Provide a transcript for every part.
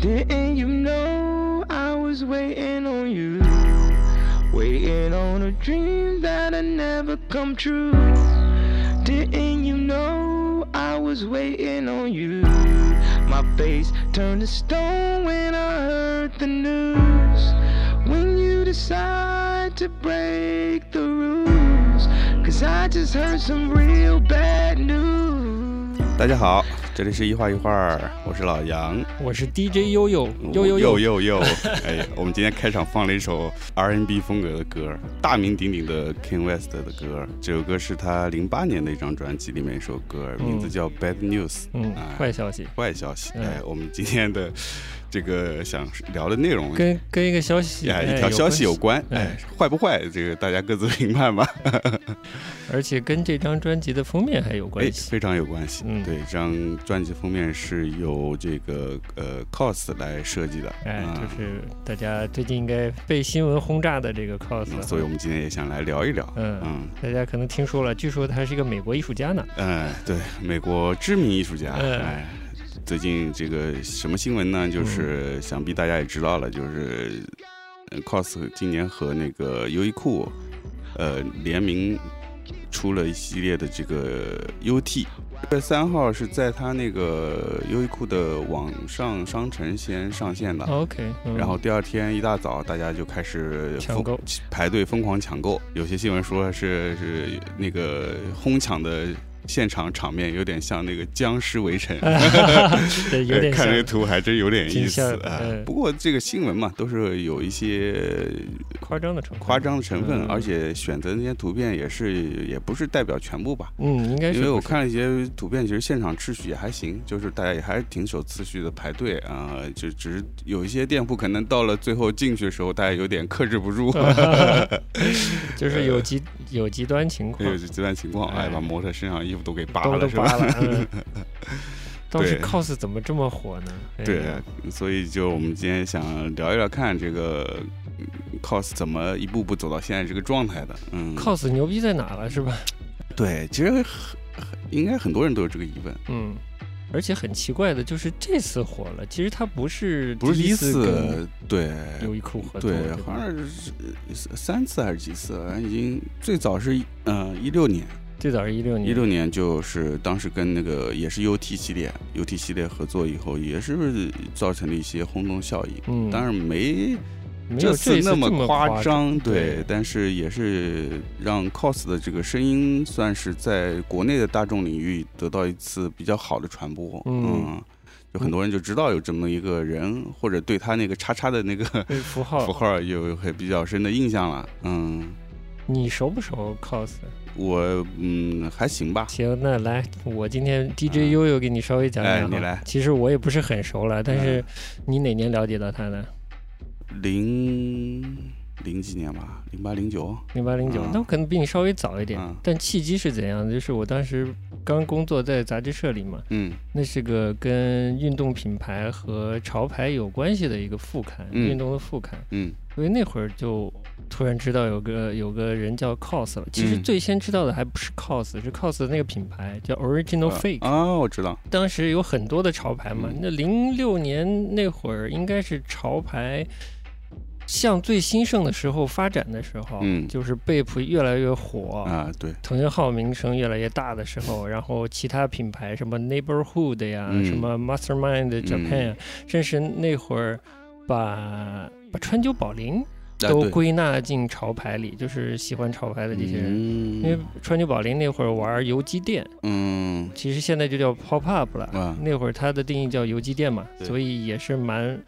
Didn't you know I was waiting on you? Waiting on a dream that'll never come true. Didn't you know I was waiting on you? My face turned to stone when I heard the news. When you decide to break the rules, cause I just heard some real bad news. 大家好， 这里是一画一画，我是老杨，我是 DJ 悠悠悠悠。悠悠悠，哎，我们今天开场放了一首 R&B 风格的歌，大名鼎鼎的 King West 的歌，这首歌是他零八年的一张专辑里面一首歌，名字叫 Bad News，嗯，坏消息，坏消息，哎，我们今天的。这个想聊的内容跟跟一个消息哎，一条消息有关，哎，坏不坏？这个大家各自评判吧。而且跟这张专辑的封面还有关系，非常有关系。嗯，对，这张专辑封面是由这个呃 COS 来设计的，哎，就是大家最近应该被新闻轰炸的这个 COS，所以我们今天也想来聊一聊。嗯嗯，大家可能听说了，据说他是一个美国艺术家呢。嗯，对，美国知名艺术家，哎。最近这个什么新闻呢？就是想必大家也知道了，就是 COS 今年和那个优衣库，呃，联名出了一系列的这个 UT。月三号是在他那个优衣库的网上商城先上线的，OK。然后第二天一大早，大家就开始抢购排队疯狂抢购。有些新闻说是是那个哄抢的。现场场面有点像那个僵尸围城，对，有点 看这图还真有点意思啊。不过这个新闻嘛，都是有一些夸张的成夸张的成分，而且选择那些图片也是也不是代表全部吧。嗯，应该是。因为我看了一些图片，其实现场秩序也还行，就是大家也还是挺守秩序的排队啊。就只是有一些店铺可能到了最后进去的时候，大家有点克制不住，就是有极有极端情况，有极端情况，哎，把模特身上衣服。都给扒了是吧？当时 cos 怎么这么火呢？对，所以就我们今天想聊一聊，看这个 cos 怎么一步步走到现在这个状态的。嗯，cos 牛逼在哪了是吧？对，其实应该很多人都有这个疑问。嗯，而且很奇怪的就是这次火了，其实他不是不是第一次对优衣库合作，对，好像是三次还是几次？已经最早是嗯一六年。最早是一六年，一六年就是当时跟那个也是 UT 系列，UT 系列合作以后，也是造成了一些轰动效应。嗯，当然没这次那么夸张，对，但是也是让 COS 的这个声音算是在国内的大众领域得到一次比较好的传播。嗯，就很多人就知道有这么一个人，或者对他那个叉叉的那个符号符号有很比较深的印象了。嗯，你熟不熟 COS？我嗯还行吧。行，那来，我今天 DJ 悠悠给你稍微讲讲。哎，你来。其实我也不是很熟了，但是你哪年了解到他的？零零几年吧，零八零九。零八零九，那我可能比你稍微早一点。但契机是怎样的？就是我当时刚工作在杂志社里嘛。嗯。那是个跟运动品牌和潮牌有关系的一个副刊，运动的副刊。嗯。所以那会儿就。突然知道有个有个人叫 COS 了，其实最先知道的还不是 COS，是 COS 的那个品牌叫 Original Fake 啊，我知道。当时有很多的潮牌嘛，那零六年那会儿应该是潮牌向最兴盛的时候发展的时候，嗯，就是贝普越来越火啊，对，藤原浩名声越来越大的时候，然后其他品牌什么 Neighborhood 呀，什么 Mastermind Japan，甚至那会儿把把川久保玲。都归纳进潮牌里，就是喜欢潮牌的这些人。因为川久保玲那会儿玩游击店，嗯，其实现在就叫 pop up 了。那会儿它的定义叫游击店嘛，所以也是蛮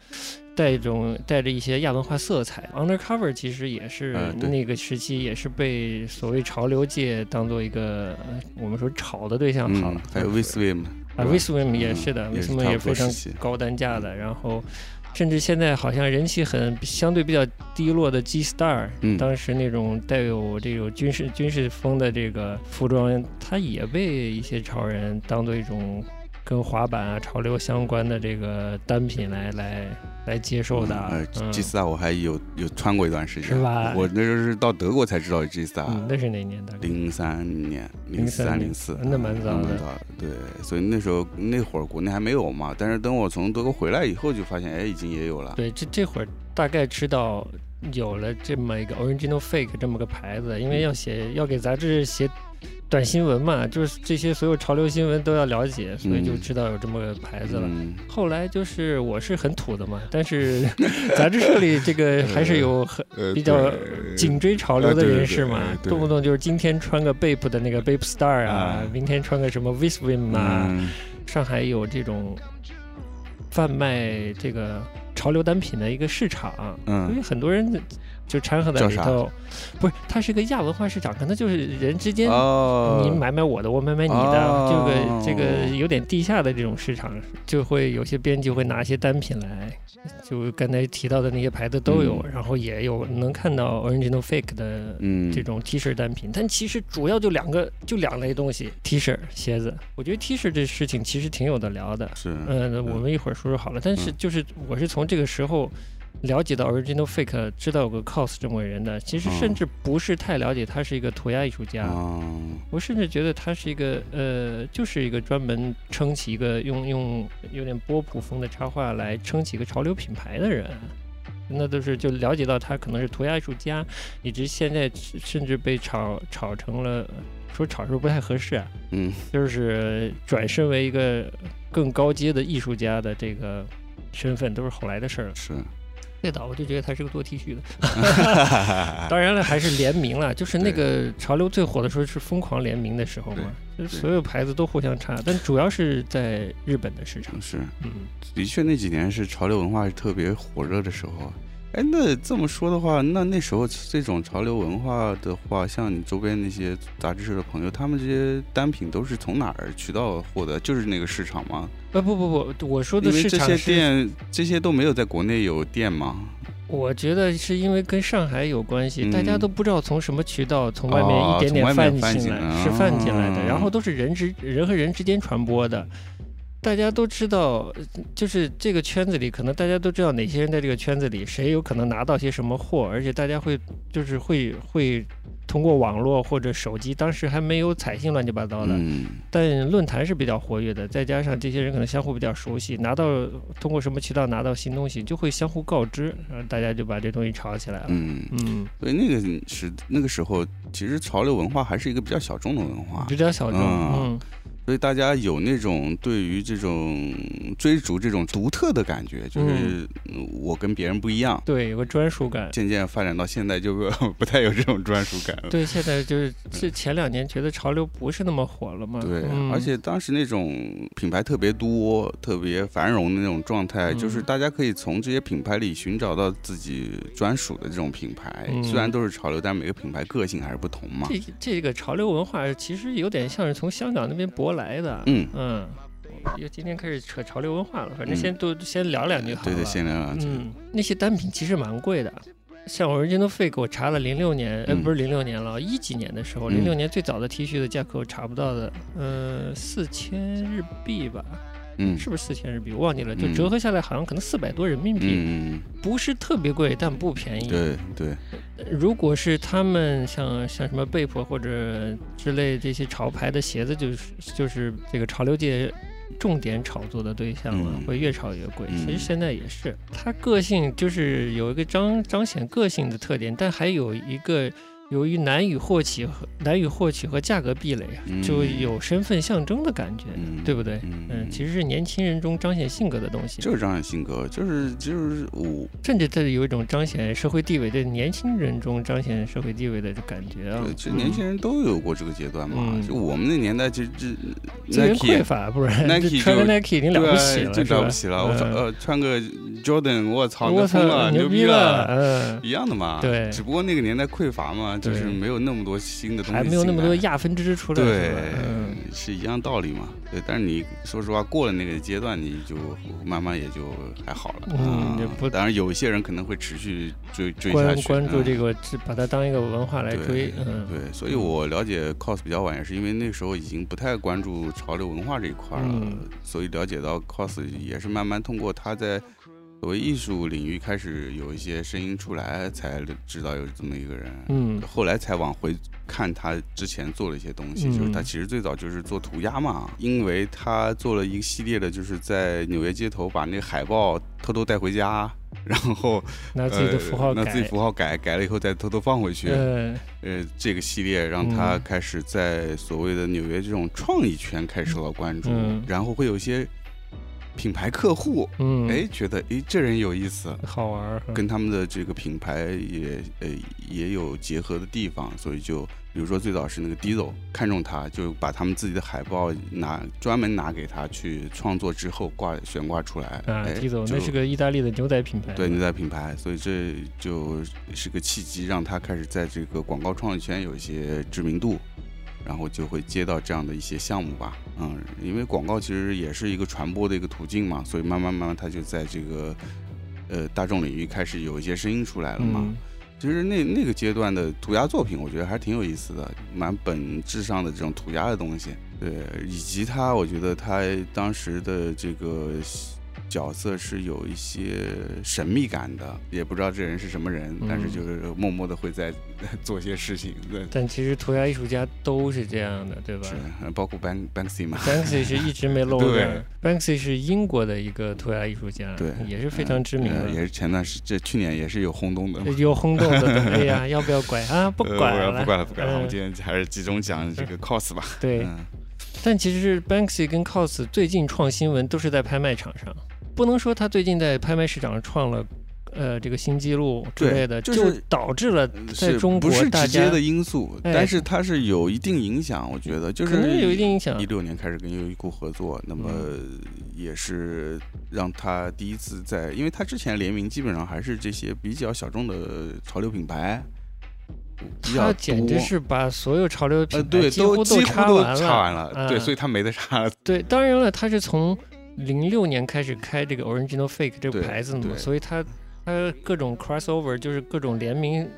带一种带着一些亚文化色彩。Undercover 其实也是那个时期，也是被所谓潮流界当做一个我们说炒的对象好了。还有 v s w i m 啊 v s w i m 也是的 v s w i m 也非常高单价的，然后。甚至现在好像人气很相对比较低落的 G Star，当时那种带有这种军事军事风的这个服装，它也被一些潮人当做一种跟滑板啊潮流相关的这个单品来来来接受的。呃，G Star 我还有有穿过一段时间，是吧？我那时候是到德国才知道 G Star。那是哪年的？零三年，零三零四，那蛮早的。对，所以那时候那会儿国内还没有嘛，但是等我从德国回来以后，就发现哎，已经也有了。对，这这会儿大概知道有了这么一个 Original Fake 这么个牌子，因为要写要给杂志写。短新闻嘛，就是这些所有潮流新闻都要了解，所以就知道有这么个牌子了。后来就是我是很土的嘛，但是 杂志社里这个 还是有很比较紧追潮流的人士嘛，动不动就是今天穿个 Bape 的那个 Bape Star 啊，明天穿个什么 Visvim 啊。上海有这种贩卖这个潮流单品的一个市场，所以很多人。就掺和在里头，不是，它是个亚文化市场，可能就是人之间，你买买我的，我买买你的，这个这个有点地下的这种市场，就会有些编辑会拿一些单品来，就刚才提到的那些牌子都有，然后也有能看到 original fake 的这种 T 恤单品，但其实主要就两个，就两类东西，T 恤、鞋子。我觉得 T 恤这事情其实挺有的聊的，是，嗯，我们一会儿说说好了。但是就是我是从这个时候。了解到 original fake，知道有个 cos 这么个人的，其实甚至不是太了解他是一个涂鸦艺术家。我甚至觉得他是一个呃，就是一个专门撑起一个用用有点波普风的插画来撑起一个潮流品牌的人。那都是就了解到他可能是涂鸦艺术家，以及现在甚至被炒炒成了说炒是不太合适啊。嗯，就是转身为一个更高阶的艺术家的这个身份，都是后来的事儿了。是。那倒我就觉得他是个做 T 恤的，当然了，还是联名了。就是那个潮流最火的时候是疯狂联名的时候嘛，就所有牌子都互相插，但主要是在日本的市场。是，嗯，的确那几年是潮流文化是特别火热的时候。哎，那这么说的话，那那时候这种潮流文化的话，像你周边那些杂志社的朋友，他们这些单品都是从哪儿渠道获得？就是那个市场吗？呃，不不不，我说的市场这些店，这些都没有在国内有店吗？我觉得是因为跟上海有关系，大家都不知道从什么渠道从外面一点点泛进来，是泛进来的，然后都是人之人和人之间传播的。大家都知道，就是这个圈子里，可能大家都知道哪些人在这个圈子里，谁有可能拿到些什么货，而且大家会就是会会通过网络或者手机，当时还没有彩信乱七八糟的，但论坛是比较活跃的，再加上这些人可能相互比较熟悉，拿到通过什么渠道拿到新东西，就会相互告知，然后大家就把这东西炒起来了。嗯嗯，所以那个是那个时候，其实潮流文化还是一个比较小众的文化，比较小众。嗯。所以大家有那种对于这种追逐这种独特的感觉，就是我跟别人不一样，对，有个专属感。渐渐发展到现在，就 不太有这种专属感了。对，现在就是这前两年觉得潮流不是那么火了嘛。对，而且当时那种品牌特别多、特别繁荣的那种状态，就是大家可以从这些品牌里寻找到自己专属的这种品牌。虽然都是潮流，但每个品牌个性还是不同嘛。这这个潮流文化其实有点像是从香港那边博来。来的，嗯。嗯，又今天开始扯潮流文化了，反正先都先聊两句好了。对对，先聊两句。嗯，那些单品其实蛮贵的，像 Original Fake，我查了零六年，呃，不是零六年了，一几年的时候，零六年最早的 T 恤的价格我查不到的，呃，四千日币吧。嗯，是不是四千日币？我忘记了，就折合下来好像可能四百多人民币，嗯不是特别贵，但不便宜。对对，如果是他们像像什么贝普或者之类这些潮牌的鞋子，就是就是这个潮流界重点炒作的对象了，会越炒越贵。其实现在也是，它个性就是有一个彰彰显个性的特点，但还有一个。由于难以获取和难以获取和价格壁垒，就有身份象征的感觉，对不对？嗯，其实是年轻人中彰显性格的东西，就是彰显性格，就是就是我，甚至这里有一种彰显社会地位的年轻人中彰显社会地位的感觉啊。其实年轻人都有过这个阶段嘛，就我们那年代，就这资源匮乏，不然 Nike 穿个 Nike 已经了不起了，就了不起了。我操，呃，穿个 Jordan，我操，我操，牛逼了，嗯，一样的嘛。对，只不过那个年代匮乏嘛。就是没有那么多新的东西，还没有那么多亚分支出来，对，是一样道理嘛。对，但是你说实话，过了那个阶段，你就慢慢也就还好了。嗯，不，当然有一些人可能会持续追追下去，关注这个，把它当一个文化来追。嗯，对，所以我了解 cos 比较晚，也是因为那时候已经不太关注潮流文化这一块了，所以了解到 cos 也是慢慢通过他在。作为艺术领域开始有一些声音出来，才知道有这么一个人。嗯，后来才往回看他之前做了一些东西，就是他其实最早就是做涂鸦嘛，因为他做了一个系列的，就是在纽约街头把那个海报偷偷带回家，然后 拿自己的符号改，拿自己符号改改了以后再偷偷放回去。呃，这个系列让他开始在所谓的纽约这种创意圈开始受到关注，然后会有一些。品牌客户，嗯，哎，觉得哎，这人有意思，好玩，跟他们的这个品牌也呃也有结合的地方，所以就比如说最早是那个 Diesel 看中他，就把他们自己的海报拿专门拿给他去创作之后挂悬挂出来。啊，Diesel 那是个意大利的牛仔品牌，对牛仔品牌，所以这就是个契机，让他开始在这个广告创意圈有一些知名度。然后就会接到这样的一些项目吧，嗯，因为广告其实也是一个传播的一个途径嘛，所以慢慢慢慢它就在这个呃大众领域开始有一些声音出来了嘛。其实那那个阶段的涂鸦作品，我觉得还是挺有意思的，蛮本质上的这种涂鸦的东西。对，以及他，我觉得他当时的这个。角色是有一些神秘感的，也不知道这人是什么人，但是就是默默的会在 做些事情。但其实涂鸦艺术家都是这样的，对吧？是，包括 Bank Banksy 嘛。Banksy 是一直没露脸。Banksy 是英国的一个涂鸦艺术家，对，也是非常知名的。也是前段时这去年也是有轰动的。有轰动的，哎呀，要不要拐啊？不拐了，不拐了，不拐了。我们今天还是集中讲这个 cos 吧。对。但其实是 Banksy 跟 cos 最近创新闻都是在拍卖场上。不能说他最近在拍卖市场创了，呃，这个新纪录之类的，就导致了在中国不是直接的因素，但是它是有一定影响。我觉得就是有一定影响。一六年开始跟优衣库合作，那么也是让他第一次在，因为他之前联名基本上还是这些比较小众的潮流品牌，他简直是把所有潮流品牌几乎都插完了，对，所以他没得插了。对，当然了，他是从。零六年开始开这个 Original Fake 这个牌子的嘛，所以它它各种 crossover 就是各种联名，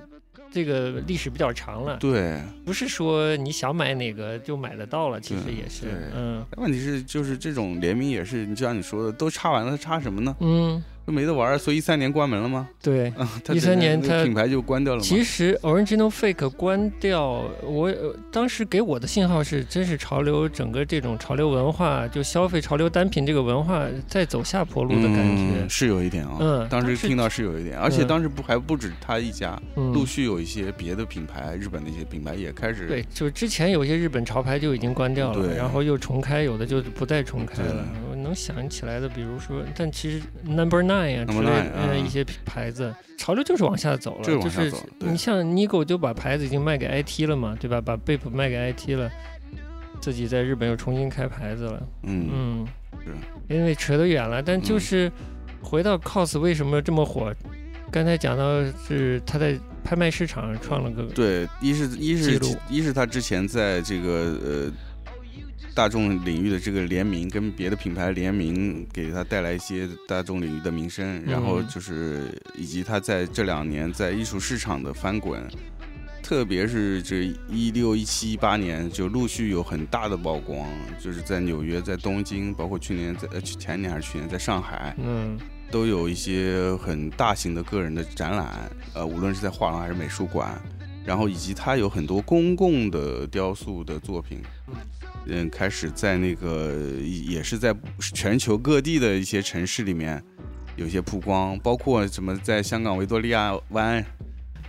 这个历史比较长了。对，不是说你想买哪个就买得到了，其实也是。嗯，问题是就是这种联名也是，你就像你说的，都插完了，插什么呢？嗯。都没得玩儿，所以一三年关门了吗？对，一三年它品牌就关掉了。其实 Original Fake 关掉，我当时给我的信号是，真是潮流整个这种潮流文化，就消费潮流单品这个文化在走下坡路的感觉，是有一点啊。嗯，当时听到是有一点，而且当时不还不止他一家，陆续有一些别的品牌，日本的一些品牌也开始。对，就之前有些日本潮牌就已经关掉了，然后又重开，有的就不再重开了。我能想起来的，比如说，但其实 Number Nine。呀，之类的一些牌子，潮流就是往下走了，就是你像 Nigo 就把牌子已经卖给 IT 了嘛，对吧？把 Bape 卖给 IT 了，自己在日本又重新开牌子了。嗯嗯，是，因为扯得远了，但就是回到 COS 为什么这么火？刚才讲到是他在拍卖市场创了个对，一是一是一是他之前在这个呃。大众领域的这个联名跟别的品牌联名，给他带来一些大众领域的名声，然后就是以及他在这两年在艺术市场的翻滚，特别是这一六一七一八年就陆续有很大的曝光，就是在纽约、在东京，包括去年在呃前年还是去年在上海，嗯，都有一些很大型的个人的展览，呃，无论是在画廊还是美术馆，然后以及他有很多公共的雕塑的作品。嗯，开始在那个也是在全球各地的一些城市里面有些曝光，包括什么在香港维多利亚湾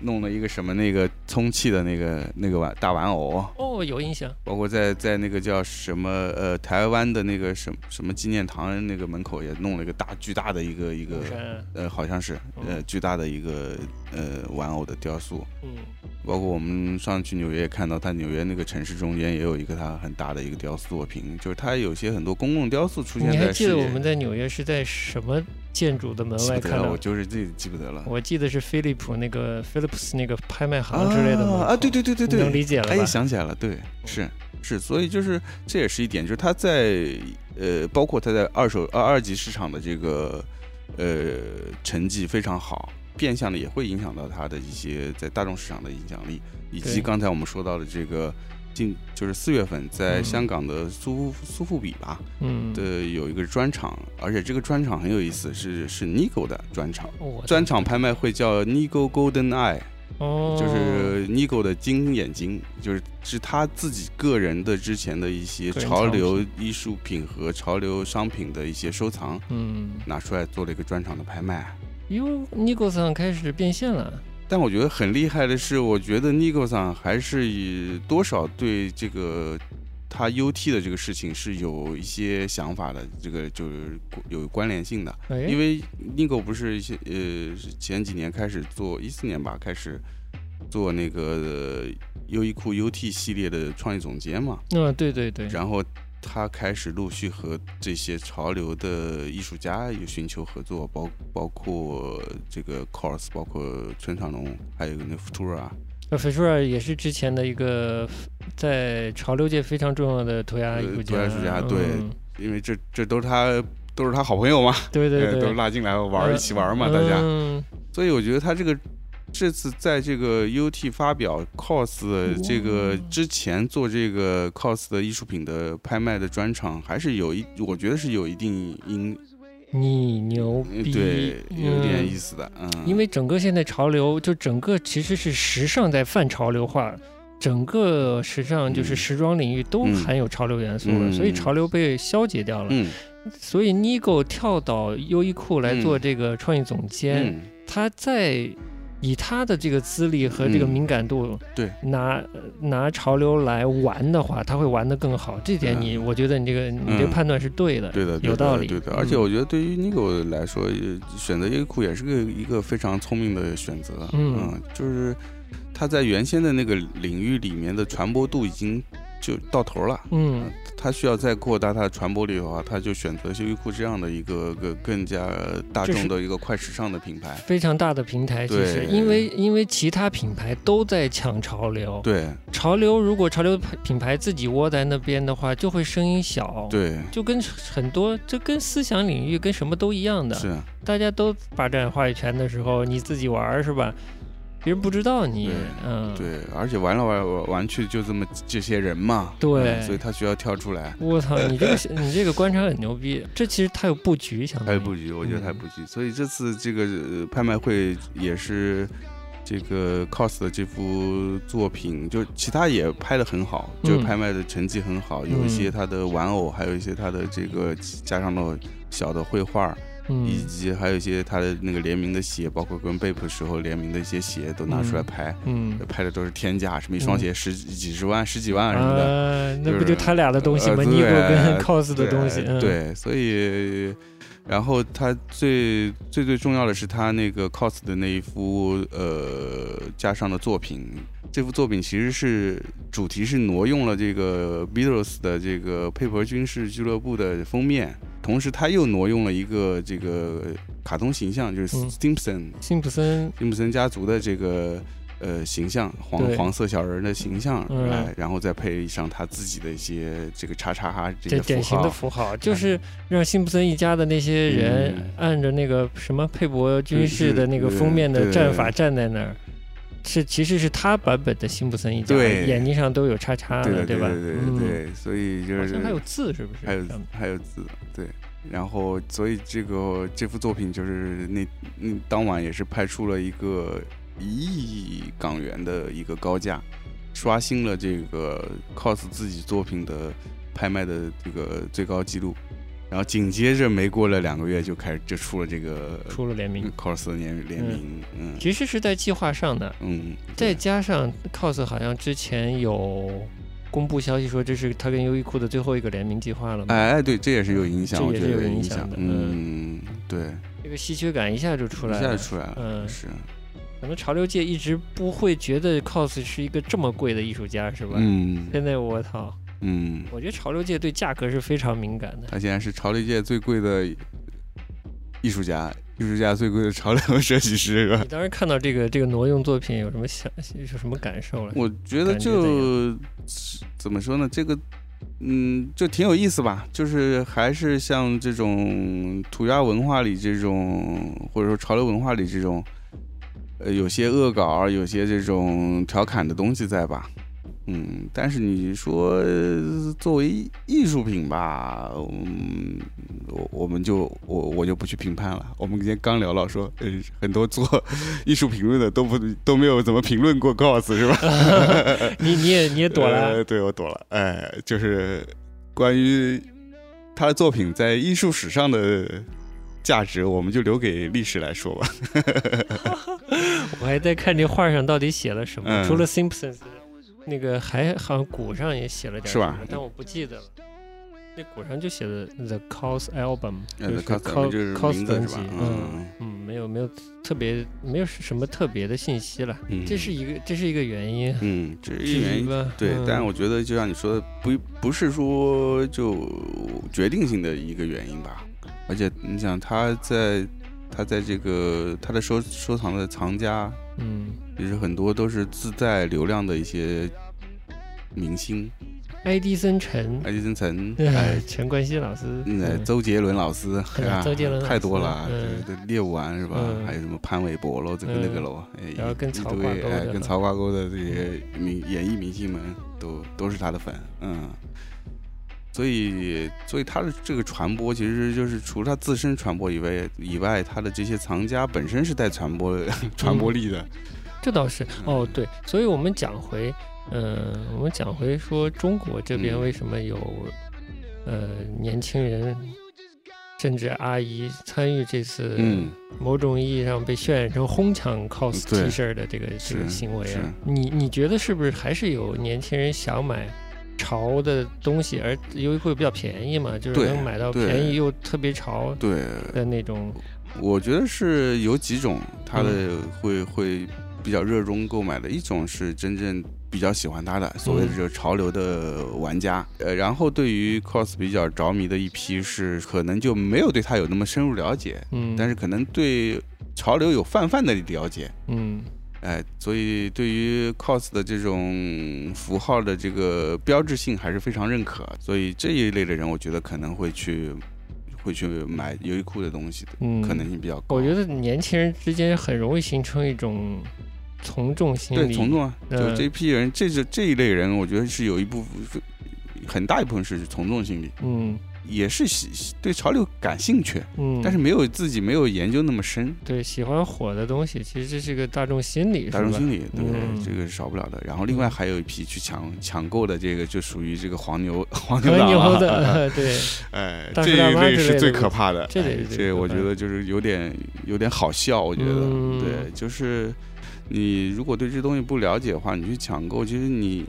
弄了一个什么那个充气的那个那个玩大玩偶哦，有印象。包括在在那个叫什么呃台湾的那个什什么纪念堂那个门口也弄了一个大巨大的一个一个呃好像是呃巨大的一个呃玩偶的雕塑。嗯。包括我们上去纽约也看到，它纽约那个城市中间也有一个它很大的一个雕塑作品，就是它有些很多公共雕塑出现在。你还记得我们在纽约是在什么建筑的门外看到？我就是自己记不得了。我记得是飞利浦那个 Philips 那个拍卖行之类的啊，对对对对对，能理解了。他也想起来了，对，是是，所以就是这也是一点，就是他在呃，包括他在二手二二级市场的这个呃成绩非常好。变相的也会影响到它的一些在大众市场的影响力，以及刚才我们说到的这个，近就是四月份在香港的苏苏富比吧，嗯，的有一个专场，而且这个专场很有意思，是是 Nigo 的专场，我专场拍卖会叫 Nigo Golden Eye，哦，就是 Nigo 的金眼睛，就是是他自己个人的之前的一些潮流艺术品和潮流商品的一些收藏，嗯，拿出来做了一个专场的拍卖。哟 g o 桑开始变现了，但我觉得很厉害的是，我觉得 Nigo 上还是以多少对这个他 UT 的这个事情是有一些想法的，这个就是有关联性的。哎，因为 Nigo 不是一些呃前几年开始做，一四年吧开始做那个呃优衣库 UT 系列的创意总监嘛，嗯，对对对，然后他开始陆续和这些潮流的艺术家有寻求合作，包包括这个 Cors，包括村上隆，还有那 Futura，那 ftora 也是之前的一个在潮流界非常重要的涂鸦艺术呃涂鸦艺术家对嗯因为这这都是他都是他好朋友嘛，呃对对 对，都拉进来玩一起玩嘛，大家。嗯。所以我觉得他这个这次在这个 UT 发表 COS 这个之前做这个 COS 的艺术品的拍卖的专场，还是有一，我觉得是有一定因，你牛逼，对，有点意思。的，嗯，因为整个现在潮流，就整个其实是时尚在泛潮流化，整个时尚就是嗯时装领域都嗯。含有潮流元素了，嗯。所以潮流被消解掉了。嗯。所以 Nigo 跳到优衣库来做嗯这个创意总监，嗯，他在以他的这个资历和这个嗯敏感度，对拿拿潮流来玩的话，他会玩得更好。这点你，我觉得你这个你这个嗯判断是对的，对的，对的有道理。对的。嗯而且我觉得对于 Nigo 来说，呃选择优衣库也是个一个非常聪明的选择，嗯就是他在原先的那个领域里面的传播度已经就到头了。嗯，他需要再扩大它的传播力的话，他就选择优衣库这样的一个个更加大众的一个快时尚的品牌。非常大的平台，其实因为因为其他品牌都在抢潮流，对潮流如果潮流品牌自己窝在那边的话，就会声音小。。对，就跟很多，这跟思想领域跟什么都一样的，是，大家都霸占话语权的时候，你自己玩儿是吧？别人不知道你对，嗯，对，而且玩来玩玩去就这么这些人嘛，对。嗯所以他需要跳出来。我操，你这个你这个观察很牛逼，这其实他有布局，相当于。还有布局，我觉得他有布局，所以这次这个呃拍卖会也是这个 COS 的这幅作品，就其他也拍的很好，就嗯拍卖的成绩很好，有一些他的玩偶，还有一些他的这个加上了小的绘画，以嗯及还有一些他的那个联名的鞋，包括跟 Bape 时候联名的一些鞋都拿出来拍，嗯。拍的都是天价，什么一双鞋十几几十万、十几万什么的。啊，那不就就是他俩的东西吗？呃尼古对跟 cos 的东西，对，所以，然后他最最最重要的是他那个 cos 的那一幅呃加上的作品，这幅作品其实是主题是挪用了这个 Beatles 的这个佩珀军事俱乐部的封面，同时他又挪用了一个这个卡通形象，就是嗯。Stimson、辛普森，辛普森家族的这个呃形象，黄黄色小人的形象嗯来，然后再配上他自己的一些这个叉叉哈这这些符典型的。符号，就是让辛普森一家的那些人嗯按着那个什么佩伯军事的那个封面的战法站在那儿。是，其实是他版本的辛普森一家，对眼睛上都有叉叉的，对对吧？对对嗯对，所以就是好像还有字，是不是？还有还有字，对。然后，所以这个这幅作品就是那那当晚也是拍出了一个一亿港元的一个高价，刷新了这个 cos 自己作品的拍卖的这个最高纪录。然后紧接着没过了两个月就开始就出了这个出了联名，cos 的联联名，嗯其实是在计划上的。嗯，再加上 cos 好像之前有公布消息说，这是他跟优衣库的最后一个联名计划了嘛？哎哎，对，这也是有影响，我觉这也是有影响的，嗯，对，这个稀缺感一下就出来一下了。就出来了，嗯是，可能潮流界一直不会觉得 cos 是一个这么贵的艺术家，是吧？嗯现在我操，嗯，我觉得潮流界对价格是非常敏感的。他现在是潮流界最贵的艺术家，艺术家最贵的潮流 设计师，是吧你？当时看到这个这个挪用作品有什么想有什么感受了？我觉得就怎么说呢，这个。嗯，就挺有意思吧，就是还是像这种涂鸦文化里这种，或者说潮流文化里这种，呃，有些恶搞，有些这种调侃的东西在吧。嗯，但是你说作为艺术品吧，嗯，我我们就我我就不去评判了。我们今天刚聊到说，呃，很多做艺术评论的都不都没有怎么评论过 cos 是吧？你你也你也躲了？对，我躲了。哎，就是关于他的作品在艺术史上的价值，我们就留给历史来说吧。我还在看这画上到底写了什么，除了 Simpsons。那个还好像鼓上也写了点，是吧？但我不记得了。那鼓上就写的 The Cos Album，就是 Cos 专辑。嗯嗯，没有没有特别没有什么特别的信息了。这是一个这是一个原因。嗯，这是一个原因吧。对，但是我觉得就像你说的，不不是说就决定性的一个原因吧。而且你想他在他在这个他的收收藏的藏家。嗯，其实很多都是自带流量的一些明星，爱迪生陈，爱迪生陈，哎，陈冠希老师，嗯，周杰伦老师，周杰伦太多了，对，猎物玩是吧？还有什么潘玮柏喽，这个那个喽，然后跟曹挂钩，哎，跟曹挂钩的这些明演艺明星们都都是他的粉，嗯。所以，所以它的这个传播，其实就是除了它自身传播以外，以外，它的这些藏家本身是带传播 传播力的。这倒是哦，对。所以我们讲回，嗯，我们讲回说中国这边为什么有呃年轻人甚至阿姨参与这次某种意义上被渲染成哄抢 cos T 恤的这个这个行为啊？你你觉得是不是还是有年轻人想买？潮的东西，而优衣库比较便宜嘛，就是能买到便宜又特别潮的那种。我觉得是有几种，他的会会比较热衷购买的。一种是真正比较喜欢他的，所谓的这个潮流的玩家。呃，然后对于 cos 比较着迷的一批是，可能就没有对他有那么深入了解，嗯，但是可能对潮流有泛泛的了解，嗯。哎，所以对于 cos 的这种符号的这个标志性还是非常认可，所以这一类的人，我觉得可能会去会去买优衣库的东西的可能性比较高。我觉得年轻人之间很容易形成一种从众心理，对从众啊，就这批人，这是这一类人，我觉得是有一部分很大一部分是从众心理，嗯。也是喜对潮流感兴趣，嗯，但是没有自己没有研究那么深。对，喜欢火的东西，其实这是个大众心理，大众心理，对，这个是少不了的。然后另外还有一批去抢抢购的，这个就属于这个黄牛 黄牛党的，对，哎，这一类是最可怕的。这这我觉得就是有点有点好笑，我觉得，对，就是你如果对这东西不了解的话，你去抢购，其实你。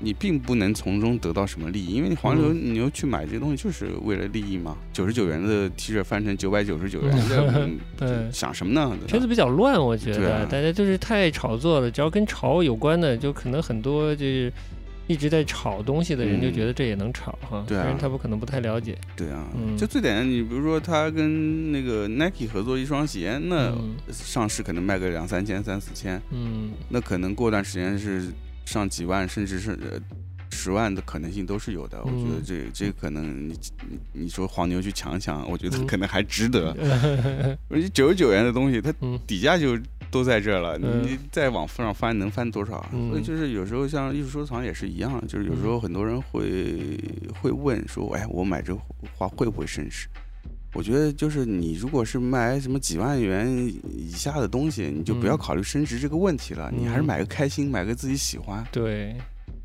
你并不能从中得到什么利益，因为你黄牛，你又去买这些东西，就是为了利益嘛。九十九元的 T 恤翻成九百九十九元，对，想什么呢？圈子比较乱，我觉得大家就是太炒作了。只要跟潮有关的，就可能很多就是一直在炒东西的人就觉得这也能炒哈。对啊，他不可能不太了解。对啊，就最简单，你比如说他跟那个 Nike 合作一双鞋，那上市可能卖个两三千、三四千，嗯，那可能过段时间是。上几万甚至是十万的可能性都是有的，我觉得这这可能你你说黄牛去抢抢，我觉得可能还值得。而且九十九元的东西，它底价就都在这了，你再往上翻能翻多少？所以就是有时候像艺术收藏也是一样，就是有时候很多人会会问说，哎，我买这画会不会升值？我觉得就是你如果是买什么几万元以下的东西，你就不要考虑升值这个问题了，你还是买个开心，买个自己喜欢。对，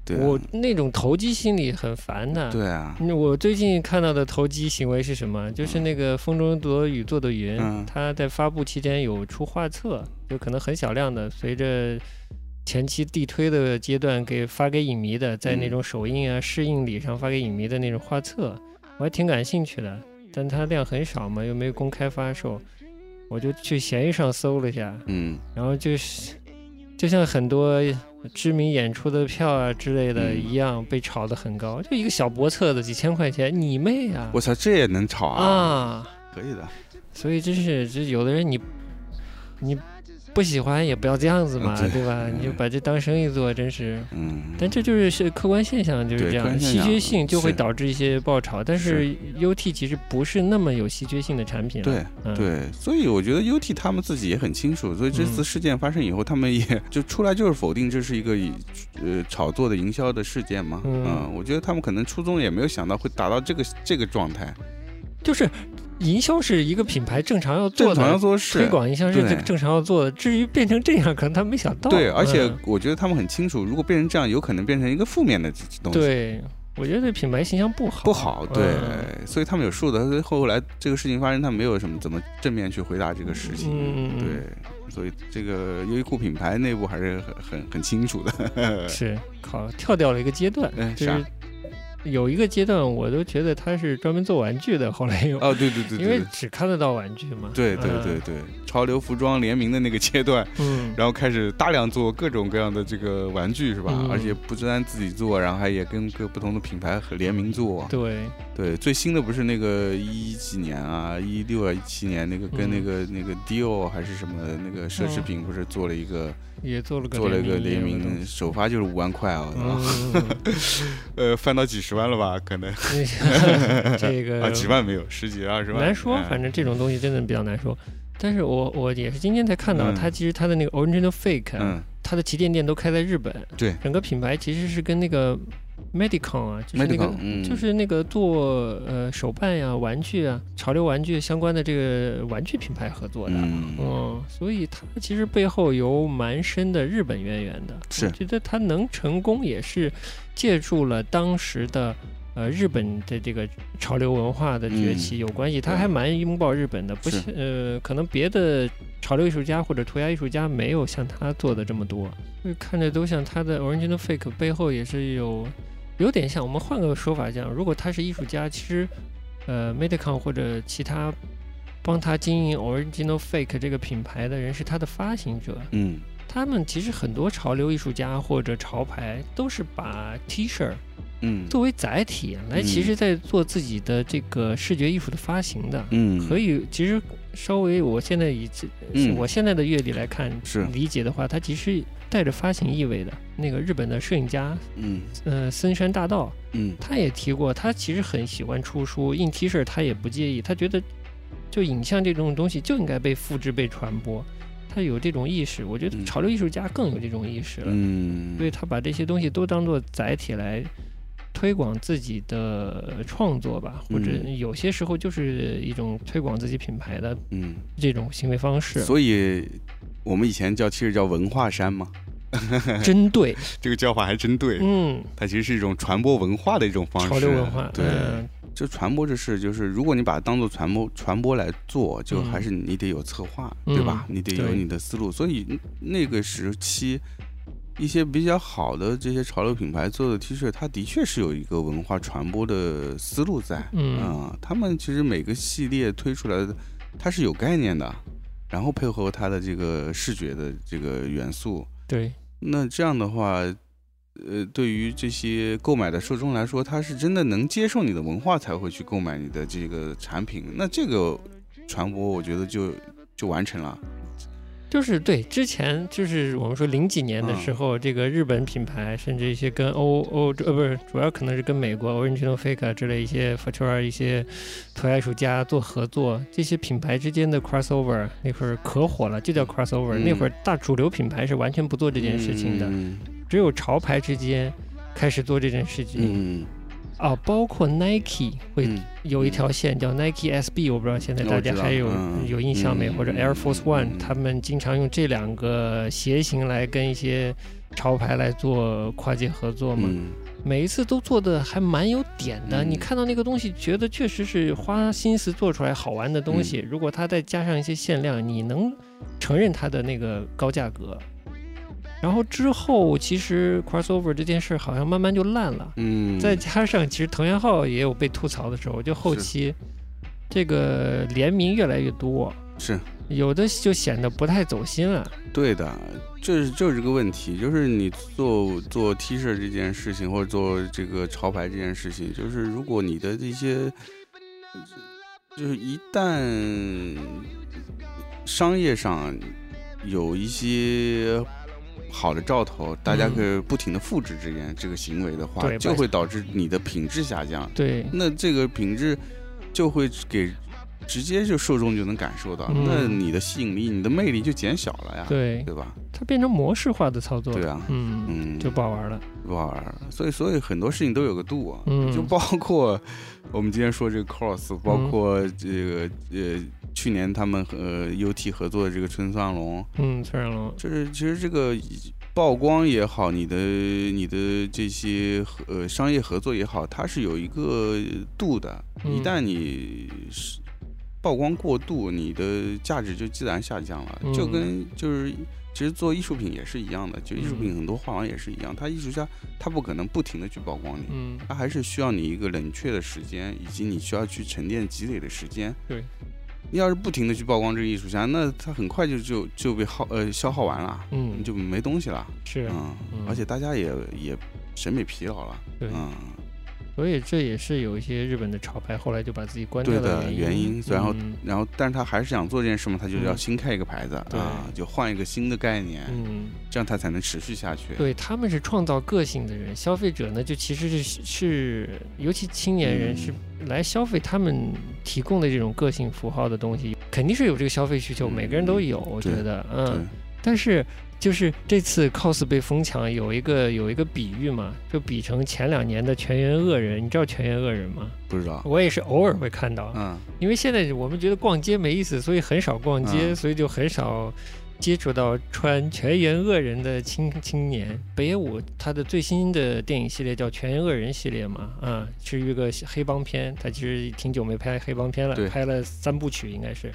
对我那种投机心理很烦的。对啊，我最近看到的投机行为是什么？就是那个风中朵雨做的云，它在发布期间有出画册，就可能很小量的，随着前期地推的阶段给发给影迷的，在那种首映啊、试映礼上发给影迷的那种画册，我还挺感兴趣的。但它量很少嘛，又没公开发售，我就去闲鱼上搜了一下，嗯，然后就是，就像很多知名演出的票啊之类的一样，被炒得很高，就一个小薄册子几千块钱，你妹啊！我操，这也能炒啊？啊，可以的。所以真是，这有的人你，你不喜欢也不要这样子嘛，对对吧？你就把这当生意做，真是。嗯，但这就是是客观现象，就是这样，稀缺性就会导致一些爆炒。但是 UT 其实不是那么有稀缺性的产品。对嗯、对，所以我觉得 UT 他们自己也很清楚，所以这次事件发生以后，他们也就出来就是否定这是一个以呃炒作的营销的事件嘛。嗯嗯，我觉得他们可能初衷也没有想到会达到这个这个状态。就是营销是一个品牌正常要做正常做事，推广营销是这个正常要做的。至于变成这样，可能他没想到。对，而且嗯我觉得他们很清楚，如果变成这样，有可能变成一个负面的东西。对，我觉得品牌形象不好。不好，对，嗯所以他们有数的。所以后来这个事情发生，他没有什么怎么正面去回答这个事情。对，所以这个优衣库品牌内部还是很很很清楚的。是靠跳掉了一个阶段，嗯啥就是有一个阶段，我都觉得他是专门做玩具的，后来又。哦，对对对因为对。只看得到玩具嘛，对对对对，潮流服装联名的那个阶段，嗯，然后开始大量做各种各样的这个玩具，是吧？嗯。而且不单自己做，然后还也跟各不同的品牌和联名做。对，对，最新的不是那个一几年啊，一六啊一七年那个跟那个、那个 Dior 还是什么那个奢侈品，不是做了一个、也做了个做了一个联名，首发就是五万块啊，嗯，呃，翻到几十万了吧？可能。嗯这个 啊，几万没有，十几二十万，难说，哎。反正这种东西真的比较难说。但是我我也是今天才看到，嗯。它其实它的那个 original fake，嗯，它的旗舰店都开在日本，对。整个品牌其实是跟那个 Medicon 啊，就是那个就是那个做呃手办呀、玩具啊、潮流玩具相关的这个玩具品牌合作的。嗯，嗯，所以它其实背后有蛮深的日本渊源的。是我觉得它能成功，也是借助了当时的呃日本的这个潮流文化的崛起嗯有关系。它还蛮拥抱日本的，不像呃，可能别的潮流艺术家或者涂鸦艺术家没有像他做的这么多。所以看着都像他的 original fake 背后也是有有点像。我们换个说法讲，如果他是艺术家，其实呃 Medicon 或者其他。帮他经营 Original Fake 这个品牌的人是他的发行者，嗯他们其实很多潮流艺术家或者潮牌都是把 T 恤嗯作为载体来，嗯其实在做自己的这个视觉艺术的发行的。嗯，可以，其实稍微我现在以这、嗯我现在的阅历来看，是理解的话，它其实带着发行意味的。那个日本的摄影家，嗯呃，森山大道，嗯他也提过，他其实很喜欢出书，印 T 恤他也不介意，他觉得就影像这种东西就应该被复制、被传播，他有这种意识。我觉得嗯潮流艺术家更有这种意识了，嗯，所以他把这些东西都当做载体来推广自己的创作吧，或者嗯有些时候就是一种推广自己品牌的嗯，这种行为方式。所以我们以前叫其实叫文化衫嘛，真对，这个叫法还真对，嗯，它其实是一种传播文化的一种方式，潮流文化，对。嗯。就传播这事，就是如果你把它当做传播传播来做，就嗯。还是你得有策划，嗯。对吧？你得有你的思路。所以那个时期，一些比较好的这些潮流品牌做的 T 恤，它的确是有一个文化传播的思路在。嗯。啊，他们其实每个系列推出来的，它是有概念的，然后配合它的这个视觉的这个元素，对，那这样的话，呃，对于这些购买的受众来说，他是真的能接受你的文化，才会去购买你的这个产品。那这个传播，我觉得就就完成了。就是对，之前就是我们说零几年的时候，这个日本品牌，甚至一些跟欧欧呃不是，主要可能是跟美国 Original Fake 啊之类一些 Futura 一些涂鸦艺术家做合作，这些品牌之间的 crossover 那会儿可火了，就叫 crossover、嗯那会儿大主流品牌是完全不做这件事情的，嗯。只有潮牌之间开始做这件事情。嗯啊，包括 Nike 会嗯有一条线叫 Nike SB，我不知道现在大家还有、嗯有印象没？或者 Air Force 嗯 One，、嗯他们经常用这两个鞋型来跟一些潮牌来做跨界合作嘛。嗯每一次都做的还蛮有点的，嗯你看到那个东西，觉得确实是花心思做出来好玩的东嗯西。如果它再加上一些限量，你能承认它的那个高价格。然后之后，其实 crossover 这件事好像慢慢就烂了。嗯，再加上其实藤原浩也有被吐槽的时候，就后期这个联名越来越多，是有的就显得不太走心了。对的，就是就是这个问题，就是你做做 T 恤这件事情，或者做这个潮牌这件事情，就是如果你的这些，就是一旦商业上有一些好的兆头，大家可以不停的复制这件这个行为的话，就会导致你的品质下降。对，那这个品质就会给直接就受众就能感受到，嗯那你的吸引力、你的魅力就减小了呀，对，对吧？它变成模式化的操作，对啊，嗯，嗯，就不好玩了。不好玩了。所以，所以很多事情都有个度啊，嗯就包括我们今天说这个 cross，包括这个呃去年他们和呃 UT 合作的这个春上龙，嗯，崔然龙，就是其实这个曝光也好，你的你的这些呃商业合作也好，它是有一个度的。嗯一旦你是曝光过度，你的价值就自然下降了。嗯就跟就是其实做艺术品也是一样的，就艺术品嗯很多画廊也是一样，他艺术家他不可能不停的去曝光你。嗯，他还是需要你一个冷却的时间，以及你需要去沉淀积累的时间。对，你要是不停的去曝光这个艺术家，那他很快就就就被耗呃消耗完了，嗯，就没东西了。是，嗯，嗯而且大家也也审美疲劳了。对，嗯，所以这也是有一些日本的潮牌后来就把自己关掉对的原原因然后嗯然后，但是他还是想做这件事嘛，他就要嗯新开一个牌子、对啊，就换一个新的概念，嗯，这样他才能持续下去。对，他们是创造个性的人，消费者呢就其实是是，尤其青年人嗯是来消费他们提供的这种个性符号的东西，肯定是有这个消费需求，每个人都有，我觉得，嗯，但是就是这次 cos 被疯抢，有一个有一个比喻嘛，就比成前两年的全员恶人，你知道全员恶人吗？不知道。我也是偶尔会看到，嗯因为现在我们觉得逛街没意思，所以很少逛街，嗯所以就很少接触到穿全员恶人的青青年。北野武他的最新的电影系列叫《全员恶人》系列嘛，啊、是一个黑帮片，他其实挺久没拍黑帮片了，拍了三部曲应该是，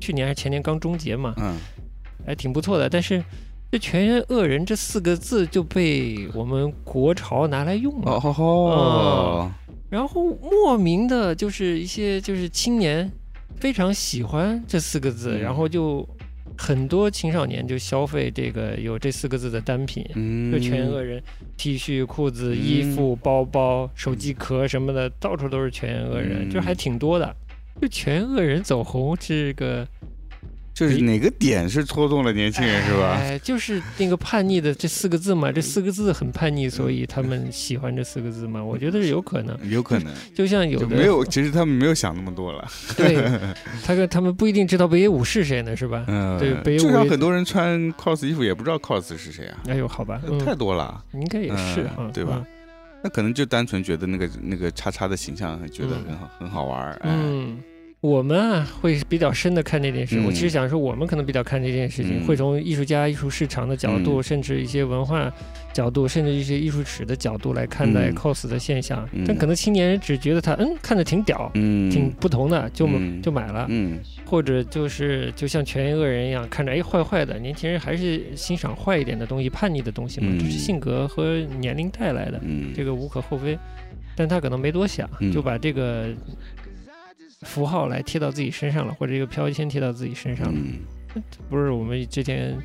去年还是前年刚终结嘛，嗯还挺不错的。但是这“全员恶人”这四个字就被我们国潮拿来用了。然后莫名的就是一些就是青年非常喜欢这四个字，嗯然后就很多青少年就消费这个有这四个字的单品，嗯，就全员恶人 T 恤、裤子、嗯衣服、包包、手机壳什么的，到处都是全员恶人，嗯就还挺多的。就全员恶人走红这个就是哪个点是戳中了年轻人是吧？哎，就是那个叛逆的这四个字嘛，这四个字很叛逆，所以他们喜欢这四个字嘛，我觉得是有可能。有可能就像有的没有，其实他们没有想那么多了。对，他跟他们不一定知道北野武是谁呢，是吧？嗯，对北野武也就像很多人穿 cos 衣服也不知道 cos 是谁啊，哎呦，好吧，嗯，太多了。应该也是对吧那可能就单纯觉得那个那个叉叉的形象觉得很好很好玩嗯，我们啊会比较深的看这件事。嗯。我其实想说，我们可能比较看这件事情，嗯。会从艺术家、艺术市场的角度，嗯。甚至一些文化角度，甚至一些艺术史的角度来看待嗯。cos 的现象。嗯。但可能青年人只觉得他嗯看着挺屌。嗯，挺不同的，就嗯。就买了，嗯。或者就是就像全员恶人一样，看着哎坏坏的，年轻人还是欣赏坏一点的东西、叛逆的东西嘛，嗯。这是性格和年龄带来的。嗯，这个无可厚非，但他可能没多想，嗯。就把这个符号来贴到自己身上了，或者一个标签贴到自己身上了。嗯不是我们之前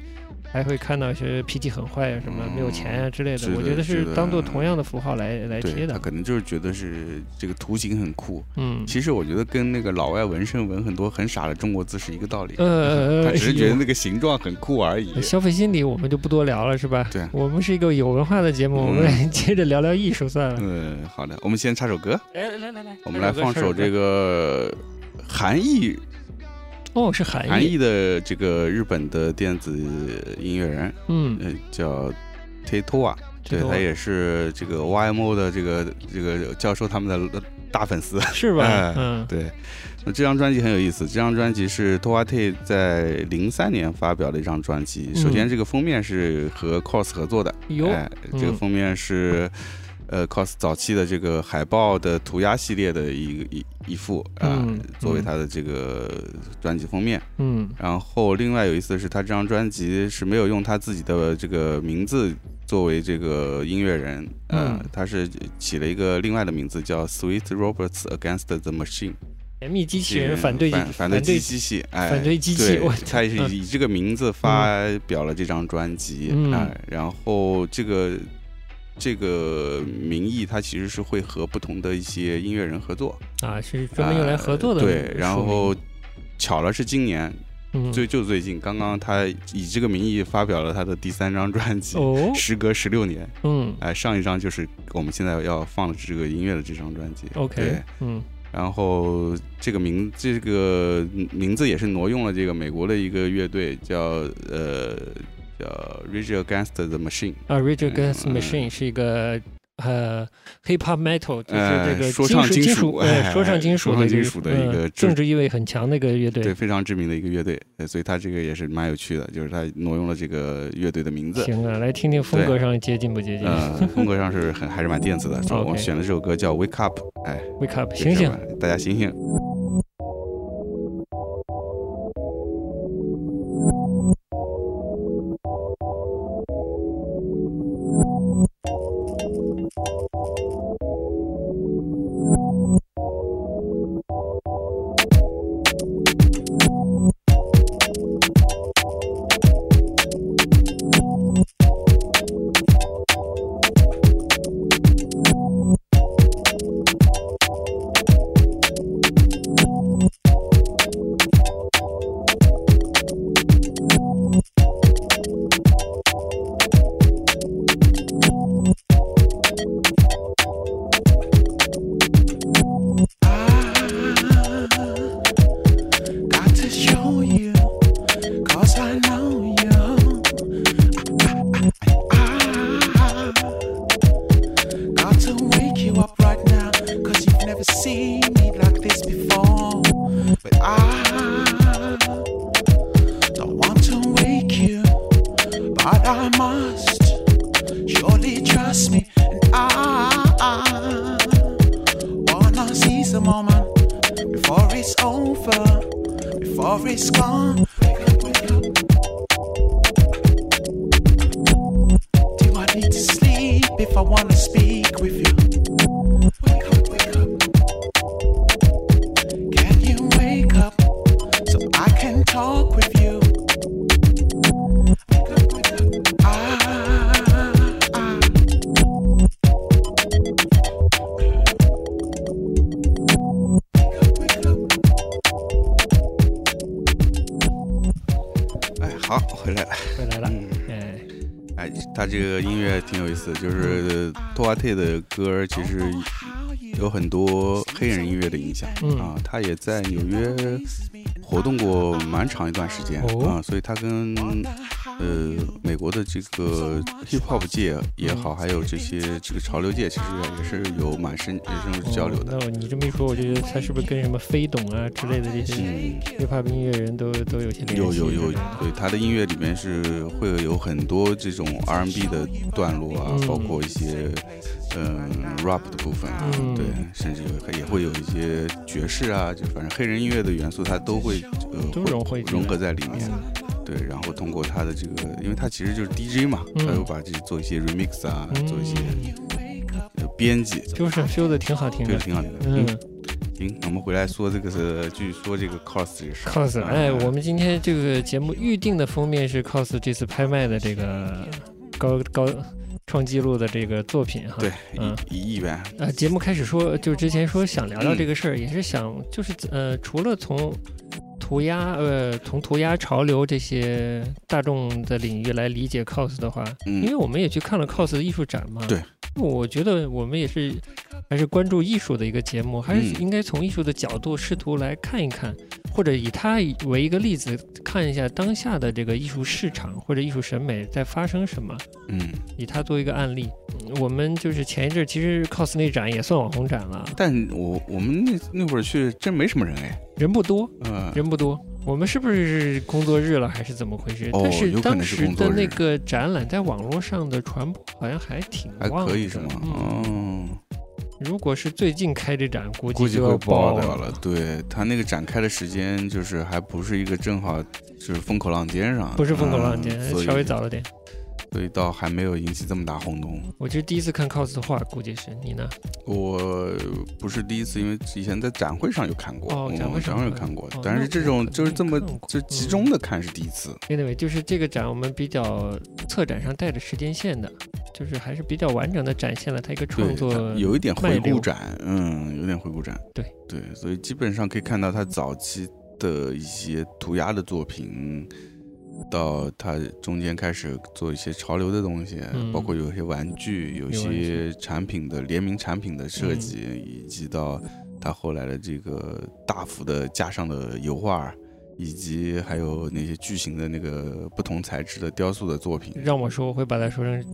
还会看到一些脾气很坏啊，什么嗯没有钱啊之类的，我觉得是当做同样的符号来来贴的。他可能就是觉得是这个图形很酷。嗯，其实我觉得跟那个老外纹身纹很多很傻的中国字是一个道理。呃，他只是觉得那个形状很酷而已。消费心理我们就不多聊了，是吧？对我们是一个有文化的节目，嗯我们来接着聊聊艺术算了。嗯，好的，我们先插首歌，来来来来，我们来放首这个韩裔哦，是韩裔，韩裔的这个日本的电子音乐人，嗯，呃，叫 Tetoa，对他也是这个 YMO 的这个这个教授他们的大粉丝。是吧哎？嗯对，那这张专辑很有意思。这张专辑是 Toa Te 在零三年发表的一张专辑。首先，嗯这个封面是和 COS 合作的，哎，这个嗯封面是。呃，cos 早期的这个海报的涂鸦系列的一个一一幅啊、嗯嗯作为他的这个专辑封面。嗯然后另外有意思的是，他这张专辑是没有用他自己的这个名字作为这个音乐人，呃，嗯他是起了一个另外的名字叫 Sweet Roberts Against the Machine，甜蜜机器人反对反反对机机器，哎，反对机器我他也是以这个名字发表了这张专辑，嗯哎，然后这个。这个名义，它其实是会和不同的一些音乐人合作，啊，是专门用来合作的、呃对，然后巧了是今年，最就最近，刚刚他以这个名义发表了他的第三张专辑，哦，时隔十六年，嗯，哎，上一张就是我们现在要放的这个音乐的这张专辑，OK，对，嗯，然后这个名这个名字也是挪用了这个美国的一个乐队叫呃叫 Rage Against the Machine，啊，Rage Against the Machine 是一个。呃，hip hop metal 就是这个说唱金属，哎，说唱金属的金属的一个政治意味很强的一个乐队，对，非常知名的一个乐队，所以他这个也是蛮有趣的，就是他挪用了这个乐队的名字。行啊，来听听风格上接近不接近？嗯，风格上是很还是蛮电子的。我 选的这首歌叫 Wake Up，哎，Wake Up，醒醒，大家醒醒。的歌，其实有很多黑人音乐的影响啊。他也在纽约活动过蛮长一段时间啊，所以他跟呃美国的这个 hip hop 界也好，还有这些这个潮流界，其实也是有蛮深深入交流的。那你这么一说，我就觉得他是不是跟什么飞董啊之类的这些 hip hop 音乐人都都有些联系？有有有，对他的音乐里面是会有很多这种 R&B 的段落啊，包括一些嗯 rap 的部分啊，对，甚至也会有一些爵士啊，就反正黑人音乐的元素，它都会呃融合在里面。对，然后通过他的这个，因为他其实就是 DJ 嘛，他又把这做一些 remix 啊，做一些编辑，就是修的挺好听的，对挺好听的。嗯，行，我们回来说这个是继续说这个 cos 这个事。cos，哎，我们今天这个节目预定的封面是 cos 这次拍卖的这个高高创纪录的这个作品哈。对，一一亿元。啊，节目开始说，就之前说想聊聊这个事儿，也是想就是呃，除了从涂鸦，呃，从涂鸦潮流这些大众的领域来理解 cos 的话，因为我们也去看了 cos 的艺术展嘛。对，我觉得我们也是还是关注艺术的一个节目，还是应该从艺术的角度试图来看一看，或者以它为一个例子看一下当下的这个艺术市场或者艺术审美在发生什么。嗯，以它作为一个案例，我们就是前一阵其实 cos 那展也算网红展了，但我我们那那会儿去真没什么人哎。人不多，嗯，人不多。我们是不是工作日了，还是怎么回事？但是当时的那个展览在网络上的传播好像还挺旺，还可以是吗？嗯，如果是最近开这展，估计就会爆掉了。对他那个展开的时间，就是还不是一个正好就是风口浪尖上，不是风口浪尖，稍微早了点。所以倒还没有引起这么大轰动。我其实第一次看 cos 的画，估计是你呢？我不是第一次，因为以前在展会上有看过，哦，展会上有看过。但是这种就是这么就集中的看是第一次。Anyway，就是这个展我们比较策展上带着时间线的，就是还是比较完整的展现了他一个创作，有一点回顾展，嗯，有点回顾展。对对，所以基本上可以看到他早期。的一些涂鸦的作品，到他中间开始做一些潮流的东西，包括有些玩具、有些产品的联名产品的设计，以及到他后来的这个大幅的加上的油画，以及还有那些巨型的那个不同材质的雕塑的作品。让我说，我会把它说成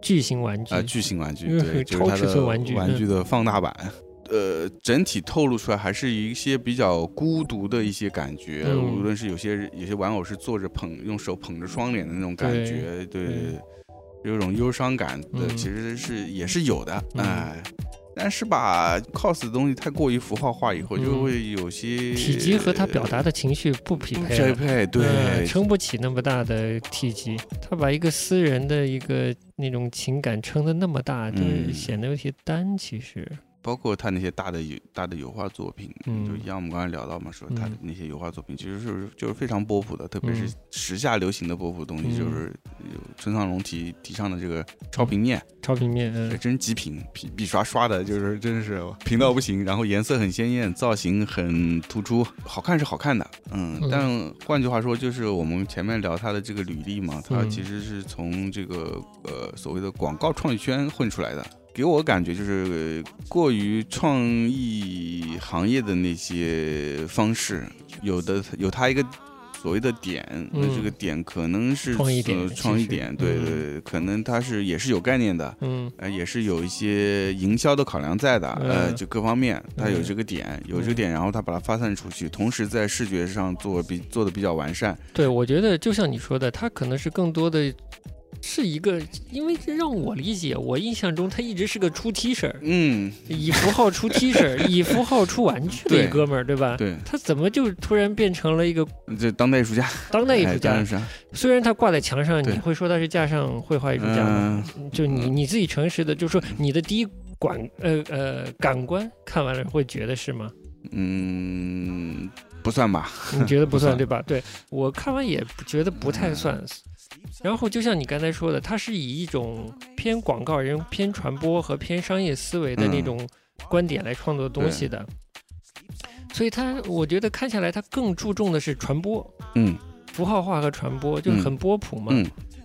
巨型玩具。啊，巨型玩具，对，超尺寸玩具，玩具的放大版。呃，整体透露出来还是一些比较孤独的一些感觉，无论是有些有些玩偶是坐着捧，用手捧着双脸的那种感觉，对，有种忧伤感的，其实是也是有的，哎，但是吧，cos 的东西太过于符号化以后，就会有些体积和他表达的情绪不匹配，匹配，对，撑不起那么大的体积，他把一个私人的一个那种情感撑的那么大，就显得有些单，其实。包括他那些大的油大的油画作品，就一样我们刚才聊到嘛，说他的那些油画作品其实是就是非常波普的，特别是时下流行的波普东西，就是有村上隆提提倡的这个超平面，超平面，嗯，真极品，笔笔刷刷的，就是真是平到不行，然后颜色很鲜艳，造型很突出，好看是好看的，嗯，但换句话说，就是我们前面聊他的这个履历嘛，他其实是从这个呃所谓的广告创意圈混出来的。给我感觉就是过于创意行业的那些方式，有的有它一个所谓的点，那这个点可能是创意点，创意点，对对，可能它是也是有概念的，嗯，呃，也是有一些营销的考量在的，呃，就各方面它有这个点，有这个点，然后它把它发散出去，同时在视觉上做比做的比较完善。对，我觉得就像你说的，它可能是更多的。是一个，因为让我理解，我印象中他一直是个出 T 恤，嗯，以符号出 T 恤，以符号出玩具的一哥们儿，对吧？对，他怎么就突然变成了一个这当代艺术家？当代艺术家，虽然他挂在墙上，你会说他是架上绘画艺术家吗？就你你自己诚实的，就说你的第一感呃呃感官看完了会觉得是吗？嗯，不算吧？你觉得不算对吧？对我看完也觉得不太算。然后就像你刚才说的，它是以一种偏广告人、偏传播和偏商业思维的那种观点来创作东西的，所以它我觉得看下来，它更注重的是传播，嗯，符号化和传播，就很波普嘛。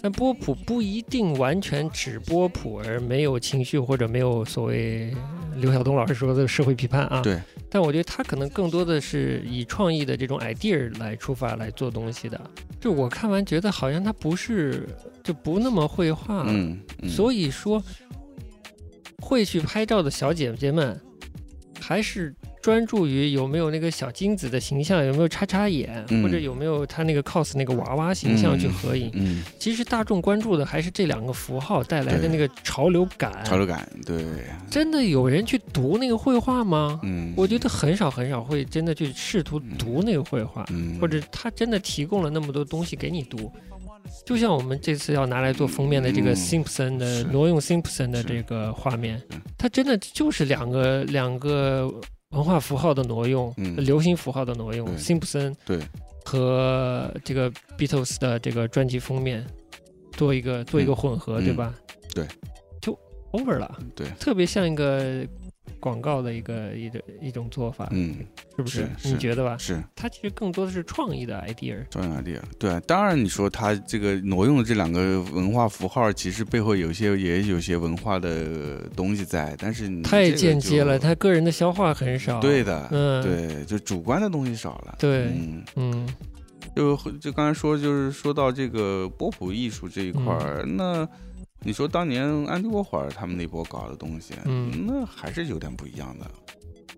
但波普不一定完全只波普而没有情绪或者没有所谓刘晓东老师说的社会批判啊。对。但我觉得他可能更多的是以创意的这种 idea 来出发来做东西的。就我看完觉得好像他不是就不那么会画。嗯。所以说，会去拍照的小姐姐们还是。专注于有没有那个小金子的形象，有没有叉叉眼，或者有没有他那个 cos 那个娃娃形象去合影。嗯，其实大众关注的还是这两个符号带来的那个潮流感。潮流感，对。真的有人去读那个绘画吗？嗯，我觉得很少很少会真的去试图读那个绘画，或者他真的提供了那么多东西给你读。就像我们这次要拿来做封面的这个 Simpson 的挪用 Simpson 的这个画面，它真的就是两个两个。文化符号的挪用，流行符号的挪用，辛普森对。和这个 Beatles 的这个专辑封面做一个做一个混合，对吧？对，就 over 了，对，特别像一个。广告的一个一种一种做法，嗯，是不是？你觉得吧？是，它其实更多的是创意的 idea，创意 idea。对，当然你说它这个挪用的这两个文化符号，其实背后有些也有些文化的东西在，但是太间接了，他个人的消化很少。对的，嗯，对，就主观的东西少了。对，嗯嗯，就就刚才说，就是说到这个波普艺术这一块儿，那。你说当年安迪沃霍尔他们那波搞的东西，嗯，那还是有点不一样的。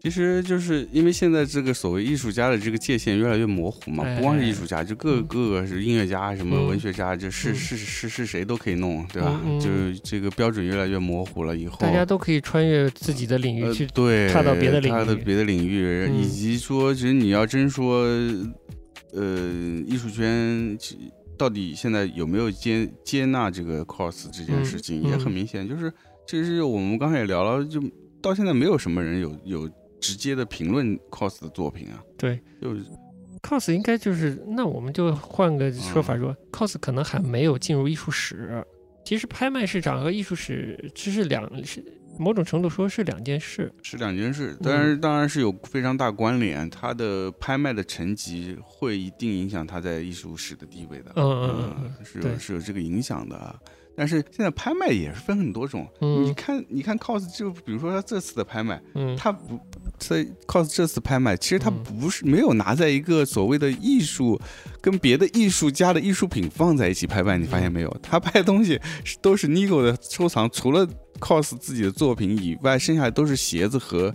其实就是因为现在这个所谓艺术家的这个界限越来越模糊嘛，不光是艺术家，就各各个是音乐家、什么文学家，就是是是是谁都可以弄，对吧？就是这个标准越来越模糊了，以后大家都可以穿越自己的领域去对踏到别的领域，踏到别的领域，以及说，其实你要真说，呃，艺术圈。到底现在有没有接接纳这个 cos 这件事情，也很明显，就是其实我们刚才也聊了，就到现在没有什么人有有直接的评论 cos 的作品啊。对，就是 cos 应该就是，那我们就换个说法说，cos 可能还没有进入艺术史。其实拍卖市场和艺术史这是两是某种程度说是两件事，是两件事，但是当然是有非常大关联。他的拍卖的成绩会一定影响他在艺术史的地位的，嗯嗯嗯，是有是有这个影响的。但是现在拍卖也是分很多种，你看，你看 cos 就比如说他这次的拍卖，嗯，他不在 cos 这次拍卖，其实他不是没有拿在一个所谓的艺术跟别的艺术家的艺术品放在一起拍卖，你发现没有？他拍的东西是都是 Nigo 的收藏，除了 cos 自己的作品以外，剩下的都是鞋子和。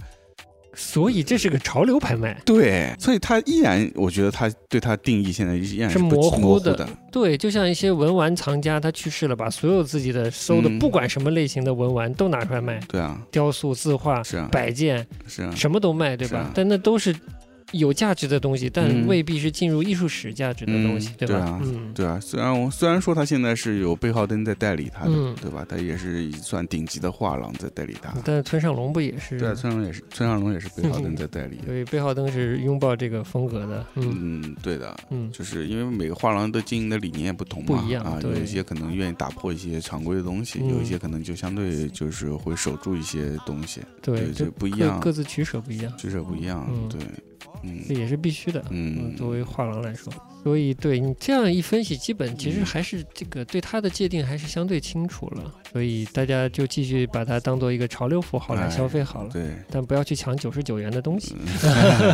所以这是个潮流拍卖，对，所以他依然，我觉得他对他定义现在依然是模糊的，对，就像一些文玩藏家，他去世了，把所有自己的收的不管什么类型的文玩都拿出来卖，对啊，雕塑、字画、是啊，摆件，是啊，什么都卖，对吧？但那都是。有价值的东西，但未必是进入艺术史价值的东西，对吧？嗯，对啊。虽然我虽然说他现在是有贝浩登在代理他的，对吧？他也是算顶级的画廊在代理他。但村上龙不也是？对，村上龙也是，村上龙也是贝浩登在代理。所以贝浩登是拥抱这个风格的。嗯，对的。嗯，就是因为每个画廊的经营的理念不同嘛，不一样啊。有一些可能愿意打破一些常规的东西，有一些可能就相对就是会守住一些东西。对，就不一样，各自取舍不一样，取舍不一样。对。这也是必须的，嗯，作为画廊来说，所以对你这样一分析，基本其实还是这个对它的界定还是相对清楚了，所以大家就继续把它当做一个潮流符号来消费好了，对，但不要去抢九十九元的东西。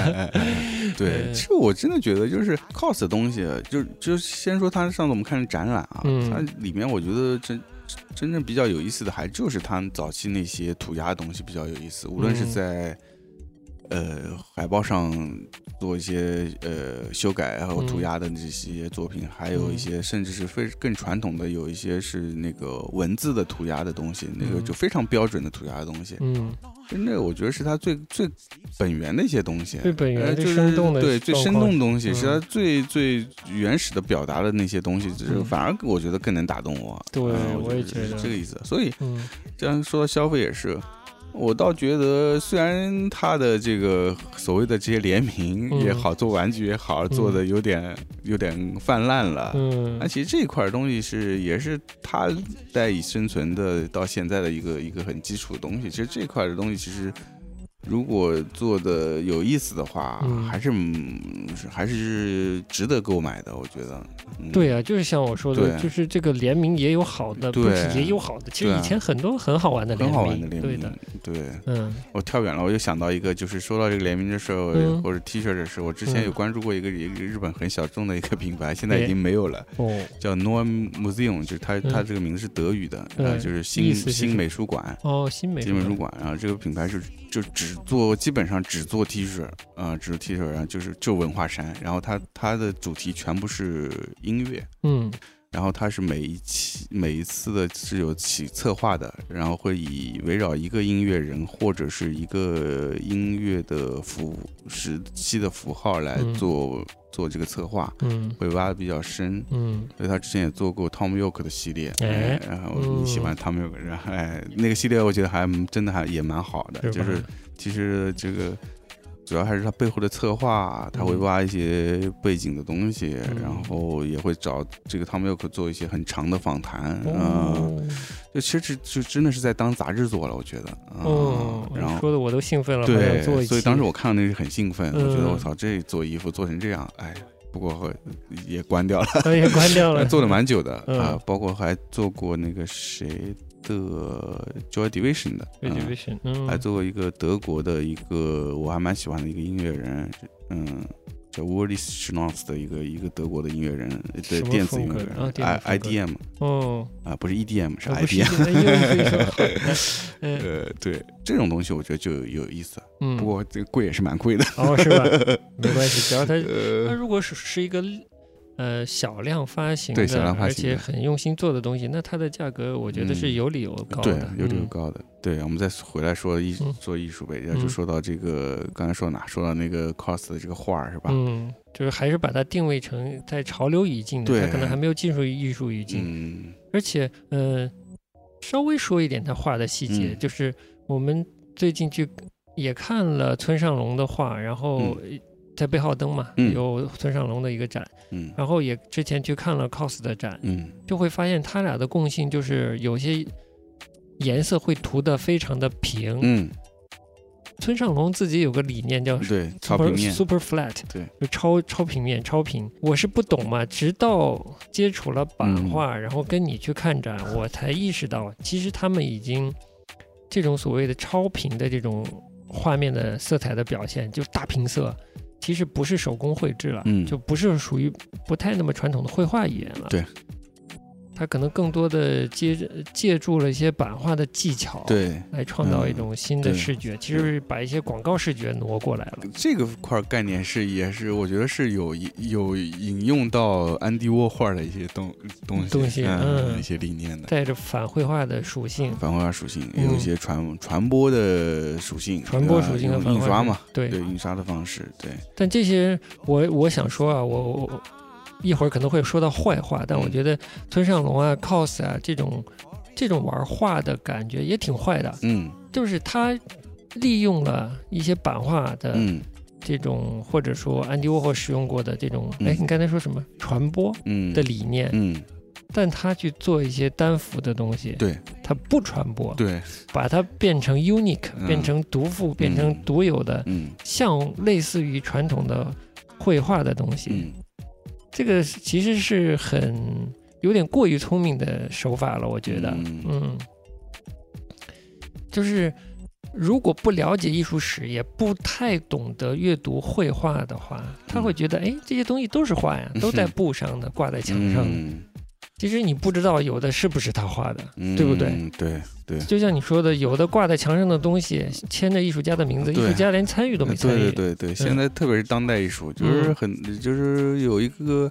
对，其实我真的觉得就是 cos 的东西，就就先说它上次我们看的展览啊，它里面我觉得真真正比较有意思的，还就是它早期那些涂鸦的东西比较有意思，无论是在。呃，海报上做一些呃修改和涂鸦的这些作品，还有一些甚至是非更传统的，有一些是那个文字的涂鸦的东西，那个就非常标准的涂鸦的东西。嗯，那个我觉得是他最最本源的一些东西，最本源、最生动的，对最生动的东西，是他最最原始的表达的那些东西，就是反而我觉得更能打动我。对，我也觉得这个意思。所以，这样说到消费也是。我倒觉得，虽然他的这个所谓的这些联名也好，做玩具也好，做的有点有点泛滥了。嗯，那其实这一块东西是也是他赖以生存的到现在的一个一个很基础的东西。其实这块的东西其实。如果做的有意思的话，还是还是值得购买的，我觉得。对啊，就是像我说的，就是这个联名也有好的，不是也有好的。其实以前很多很好玩的联名，很好玩的联名，对对。嗯，我跳远了，我又想到一个，就是说到这个联名的时候，或者 T 恤的时候，我之前有关注过一个一个日本很小众的一个品牌，现在已经没有了。哦。叫 Norm Museum，就是它它这个名字是德语的，呃，就是新新美术馆。哦，新美新美术馆，然后这个品牌是。就只做基本上只做 T 恤啊，只做 T 恤，然后就是就文化衫，然后它它的主题全部是音乐，嗯，然后它是每一期每一次的是有起策划的，然后会以围绕一个音乐人或者是一个音乐的符时期的符号来做。做这个策划，嗯，会挖的比较深，嗯，所以他之前也做过 Tom York 的系列，哎，然后你喜欢 Tom York，然后哎，那个系列我觉得还真的还也蛮好的，就是其实这个。主要还是他背后的策划，他会挖一些背景的东西，然后也会找这个汤姆· o 克做一些很长的访谈，嗯，就其实就真的是在当杂志做了，我觉得，哦，然后说的我都兴奋了，对，所以当时我看到那是很兴奋，我觉得我操，这做衣服做成这样，哎，不过也关掉了，也关掉了，做了蛮久的啊，包括还做过那个谁。的 Joy Division 的，Joy Division，嗯，还做过一个德国的一个我还蛮喜欢的一个音乐人，嗯，叫 w o r l y Schnoz 的一个一个德国的音乐人，对，电子音乐人，I IDM，哦，啊，不是 EDM，是 IDM，呃，对，这种东西我觉得就有意思，嗯，不过这个贵也是蛮贵的，哦，是吧？没关系，只要他，他如果是是一个。呃，小量发行的，而且很用心做的东西，那它的价格我觉得是有理由高的，对，有理由高的。对，我们再回来说艺做艺术呗，然后就说到这个，刚才说哪？说到那个 cost 的这个画是吧？嗯，就是还是把它定位成在潮流语境的，它可能还没有进入艺术语境。嗯，而且，呃，稍微说一点他画的细节，就是我们最近去也看了村上隆的画，然后。在贝浩登嘛，有村上龙的一个展，嗯，然后也之前去看了 cos 的展，嗯，就会发现他俩的共性就是有些颜色会涂的非常的平。嗯，村上隆自己有个理念叫对，超 super 平面，super flat，对，就超超平面超平。我是不懂嘛，直到接触了版嗯。画，然后跟你去看展，我才意识到，其实他们已经这种所谓的超平的这种画面的色彩的表现，就大平色。其实不是手工绘制了，嗯就不是属于不太那么传统的绘画语言了。对，它可能更多的借借助了一些版画的技巧，，对。来创造一种新的视觉。其实是把一些广告视觉挪过来了。这个块儿概念是也是，我觉得是有有引用到安迪沃霍尔的一些东东西，东西嗯一些理念的。带着反绘画的属性，反绘画属性，嗯有一些传传播的属性，传播属性和印刷嘛，对对印刷的方式，对，但这些我我想说啊，我我一会儿可能会说到坏话，但我嗯。觉得村上隆啊、cos 啊这种这种玩画的感觉也挺坏的，嗯。就是他利用了一些版画的嗯。这种，或者说安迪沃霍使用过的这种，嗯。哎，你刚才说什么？传播嗯。的理念，嗯，但他去做一些单幅的东西，对。他不传播，对，把它变成 unique，、嗯。变成独富，变成嗯独有的，嗯。像类似于传统的绘画的东西。嗯这个其实是很有点过于聪明的手法了，我觉得，嗯。嗯，就是如果不了解艺术史，也不太懂得阅读绘画的话，他会觉得，哎，这些东西都是画呀，都在 布上的，挂在墙上的。嗯其实你不知道有的是不是他画的，嗯，对不对？对对。就像你说的，有的挂在墙上的东西签着艺术家的名字，艺术家连参与都没参与。对对对对，现在特别是当代艺术，就是很就是有一个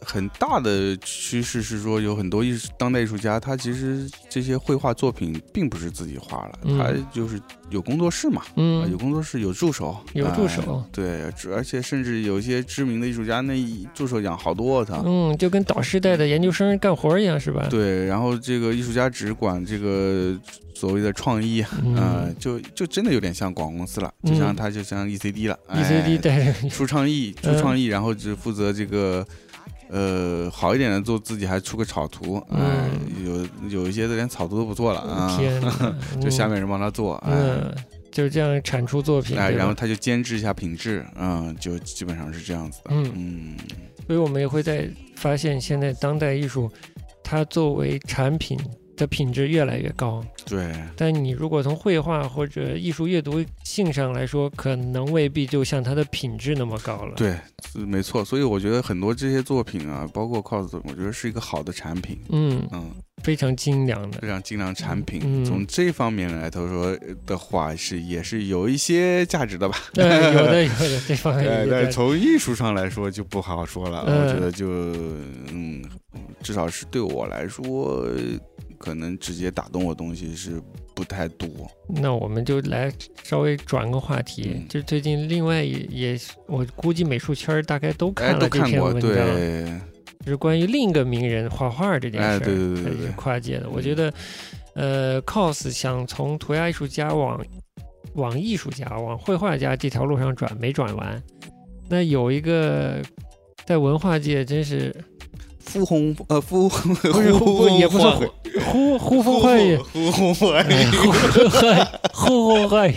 很大的趋势是说，有很多艺术当代艺术家，他其实这些绘画作品并不是自己画了，嗯。他就是有工作室嘛，嗯，有嗯，工作室，有助手，有助哎手对，而且甚至有一些知名的艺术家，那一助手养好多他。嗯，就跟导师带的研究生干活一样，是吧？对，然后这个艺术家只管这个所谓的创意，嗯。呃，就就真的有点像广告公司了，就像嗯他就像 ECD 了 ECD 哎带，出创意，出 嗯创意，然后只负责这个，呃，好一点的做自己还出个草图，哎、有有一些的连草图都不做了啊，就下面人帮他做，哎。嗯，就这样产出作品，哎，然后他就监制一下品质，嗯，就基本上是这样子的，嗯。嗯。所以我们也会在发现，现在当代艺术，它作为产品的品质越来越高。对，但你如果从绘画或者艺术阅读性上来说，可能未必就像它的品质那么高了。，对，没错，所以我觉得很多这些作品啊，包括 cos，我觉得是一个好的产品，嗯，嗯，非常精良的非。常精良产品。嗯从这方面来头说的话，是也是有一些价值的吧。对，有的有的，这方面对，但从艺术上来说就不好说了。嗯我觉得就嗯，至少是对我来说，可能直接打动我东西是不太多。那我们就来稍微转个话题，嗯就最近另外也也，我估计美术圈大概都哎，看了这篇文章，对，就是关于另一个名人画画这件事儿，哎对对对对是对跨界的。我觉得，呃，cos 想从涂鸦艺术家往往艺术家、往绘画家这条路上转，没转完。那有一个在文化界真是呼红呃呼呼呼不也不是呼呼呼风唤雨，呼呼唤哎 呼风唤雨，呼风唤雨，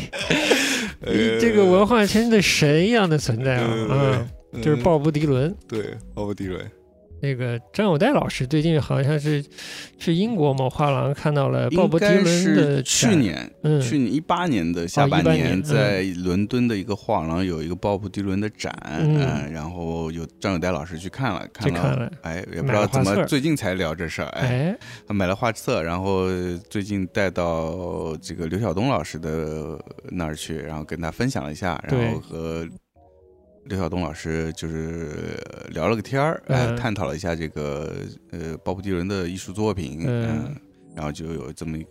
呃这个文化圈的神一样的存在啊对对啊！对就是鲍勃迪伦，对鲍勃迪伦，那个张友代老师最近好像是去英国某画廊看到了鲍勃迪伦的是去，年嗯，去年一八年的下半18年在伦敦的一个画廊有一个鲍勃迪伦的展，嗯。嗯，然后有张友代老师去看了，看了，看了，哎，也不知道怎么最近才聊这事儿，哎，哎，他买了画册，然后最近带到这个刘晓东老师的那儿去，然后跟他分享了一下，然后和刘晓东老师就是呃聊了个天儿，探讨了一下这个呃鲍勃迪伦的艺术作品，嗯嗯，然后就有这么一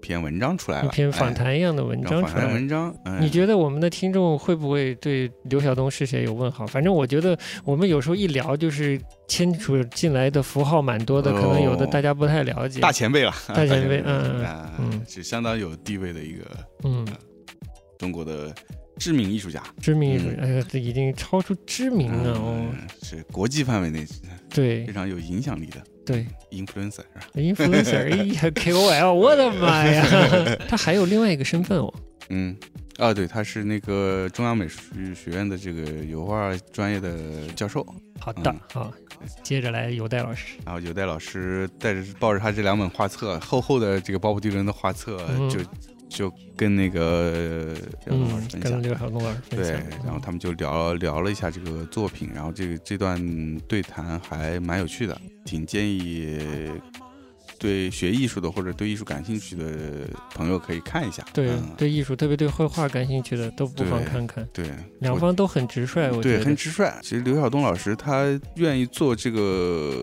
篇文章出来了，一篇访哎谈一样的文章出来。文章，嗯、你觉得我们的听众会不会对刘晓东是谁有问号？反正我觉得我们有时候一聊就是牵扯进来的符号蛮多的，可能有的大家不太了解。大前辈了，大前辈嗯啊嗯是相当有地位的一个嗯中国的知名艺术家，知名艺术家，哎，这已经超出知名了哦，是国际范围内对非常有影响力的，对，influencer 是吧？influencer，哎呀，KOL，我的妈呀，他还有另外一个身份哦，嗯。啊，对，他是那个中央美术学院的这个油画专业的教授。好的，好，接着来有代老师。然后有代老师带着抱着他这两本画册，厚厚的这个鲍勃迪伦的画册，就就跟那个刘晓东老师分享。刘晓东老师对，然后他们就聊聊了一下这个作品，然后这个这段对谈还蛮有趣的，挺建议。对学艺术的或者对艺术感兴趣的朋友可以看一下。对，对艺术，特别对绘画感兴趣的都不妨看看。对，两方都很直率，我觉得。对，很直率。其实刘晓东老师他愿意做这个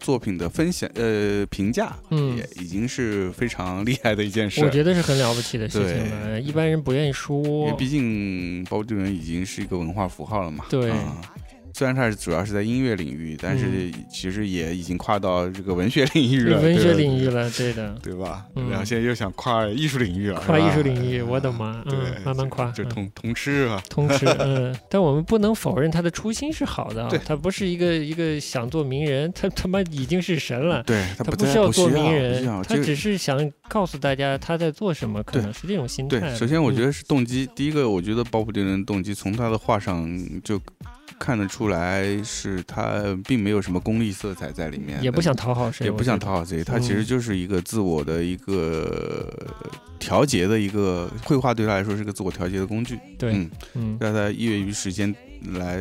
作品的分享，呃，评价，嗯，也已经是非常厉害的一件事。我觉得是很了不起的事情了，一般人不愿意说。因为毕竟包志文已经是一个文化符号了嘛。对。虽然他是主要是在音乐领域，但是其实也已经跨到这个文学领域了。文学领域了，对的，对吧？然后现在又想跨艺术领域了，跨艺术领域，我的妈！嗯，慢慢跨，就通通吃啊，通吃。嗯，但我们不能否认他的初心是好的啊。他不是一个一个想做名人，他他妈已经是神了。对他不需要做名人，他只是想告诉大家他在做什么，可能是这种心态。对，首先我觉得是动机。第一个，我觉得鲍勃迪伦动机从他的画上就。看得出来是他并没有什么功利色彩在里面，也不想讨好谁，也不想讨好谁，他其实就是一个自我的一个调节的一个绘画，对他来说是个自我调节的工具。对，嗯，让他业余时间来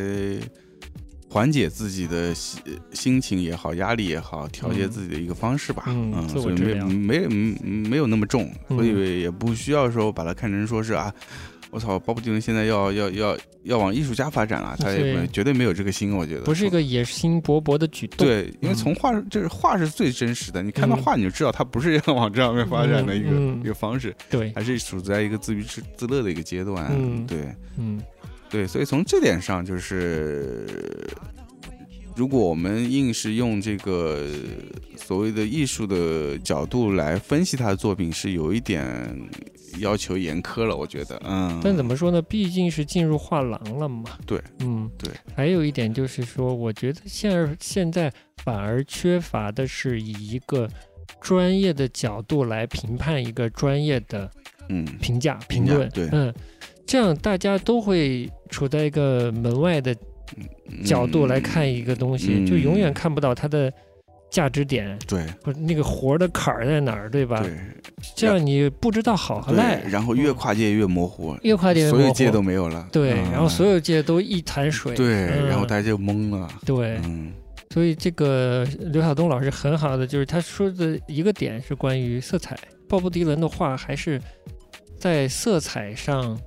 缓解自己的心心情也好，压力也好，调节自己的一个方式吧。嗯，所以没没没有那么重，所以也不需要说把它看成说是啊。我操，鲍勃迪伦现在要要要要往艺术家发展了，他也绝对没有这个心，我觉得不是一个野心勃勃的举动。对，因为从画就是画是最真实的，你看到画你就知道他不是要往这方面发展的一个一个方式，对，还是处在一个自娱自自乐的一个阶段，对，嗯，对，所以从这点上就是。如果我们硬是用这个所谓的艺术的角度来分析他的作品，是有一点要求严苛了，我觉得。嗯。但怎么说呢？毕竟是进入画廊了嘛。对，嗯，对。还有一点就是说，我觉得现在现在反而缺乏的是以一个专业的角度来评判一个专业的嗯评价评论。对，嗯，这样大家都会处在一个门外的。角度来看一个东西，就永远看不到它的价值点，对，不那个活的坎儿在哪儿，对吧？对，这样你不知道好和赖，然后越跨界越模糊，越跨界所有界都没有了，对，然后所有界都一潭水，对，然后大家就懵了，对，嗯，所以这个刘晓东老师很好的就是他说的一个点是关于色彩，鲍勃迪伦的画还是在色彩上。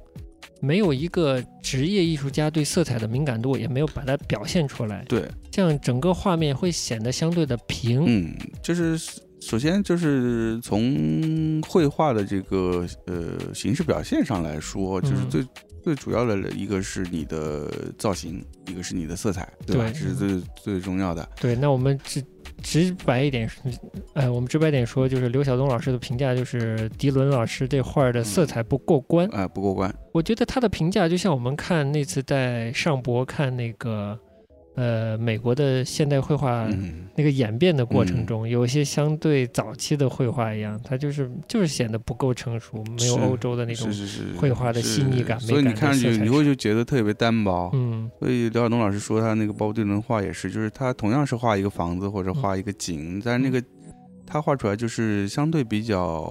没有一个职业艺术家对色彩的敏感度，也没有把它表现出来。对，这样整个画面会显得相对的平。嗯，就是首先就是从绘画的这个呃形式表现上来说，就是最最主要的一个是你的造型，一个是你的色彩，对吧？这是最最重要的。对，那我们直。直白一点，呃，我们直白点说，就是刘晓东老师的评价就是迪伦老师这画的色彩不过关，啊，不过关。我觉得他的评价就像我们看那次在上博看那个。呃，美国的现代绘画那个演变的过程中，有一些相对早期的绘画一样，它就是就是显得不够成熟，没有欧洲的那种绘画的细腻感。所以你看上去你会就觉得特别单薄。嗯，所以刘晓东老师说他那个鲍勃迪伦画也是，就是他同样是画一个房子或者画一个景，但是那个他画出来就是相对比较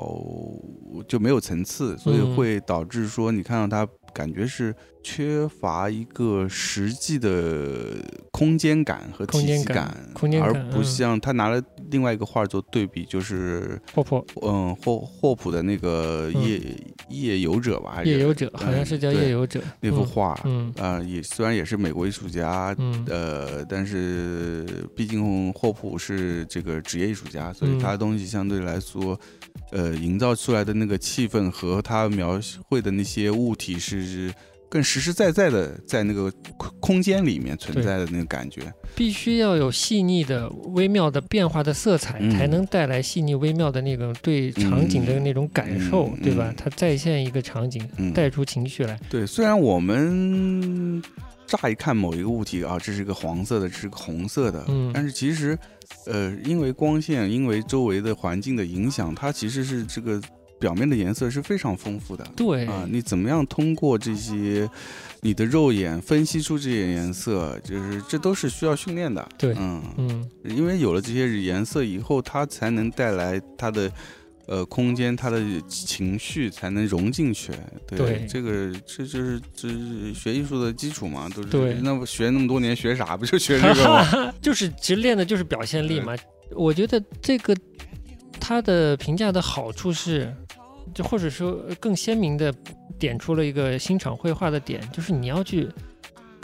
就没有层次，所以会导致说你看到他。感觉是缺乏一个实际的空间感和体积感，而不像他拿了另外一个画做对比，就是霍普，嗯，霍霍普的那个夜夜游者吧，还是？夜游者，好像是叫夜游者。那幅画，嗯。啊，也虽然也是美国艺术家，呃，但是毕竟霍普是这个职业艺术家，所以他的东西相对来说。呃，营造出来的那个气氛和他描绘的那些物体是更实实在在的在那个空空间里面存在的那个感觉。必须要有细腻的、微妙的变化的色彩，才能带来细腻微妙的那种对场景的那种感受，对吧？它再现一个场景，带出情绪来。对，虽然我们乍一看某一个物体啊，这是一个黄色的，这是个红色的，嗯，但是其实，呃，因为光线，因为周围的环境的影响，它其实是这个。表面的颜色是非常丰富的，对啊，你怎么样通过这些你的肉眼分析出这些颜色，就是这都是需要训练的，对，嗯嗯，因为有了这些颜色以后，它才能带来它的呃空间，他的情绪才能融进去，对，这个这就是这是学艺术的基础嘛，都是，对，那不学那么多年学啥？不就学这个吗？就是其实练的就是表现力嘛，我觉得这个他的评价的好处是。就或者说更鲜明的点出了一个欣赏绘画的点，就是你要去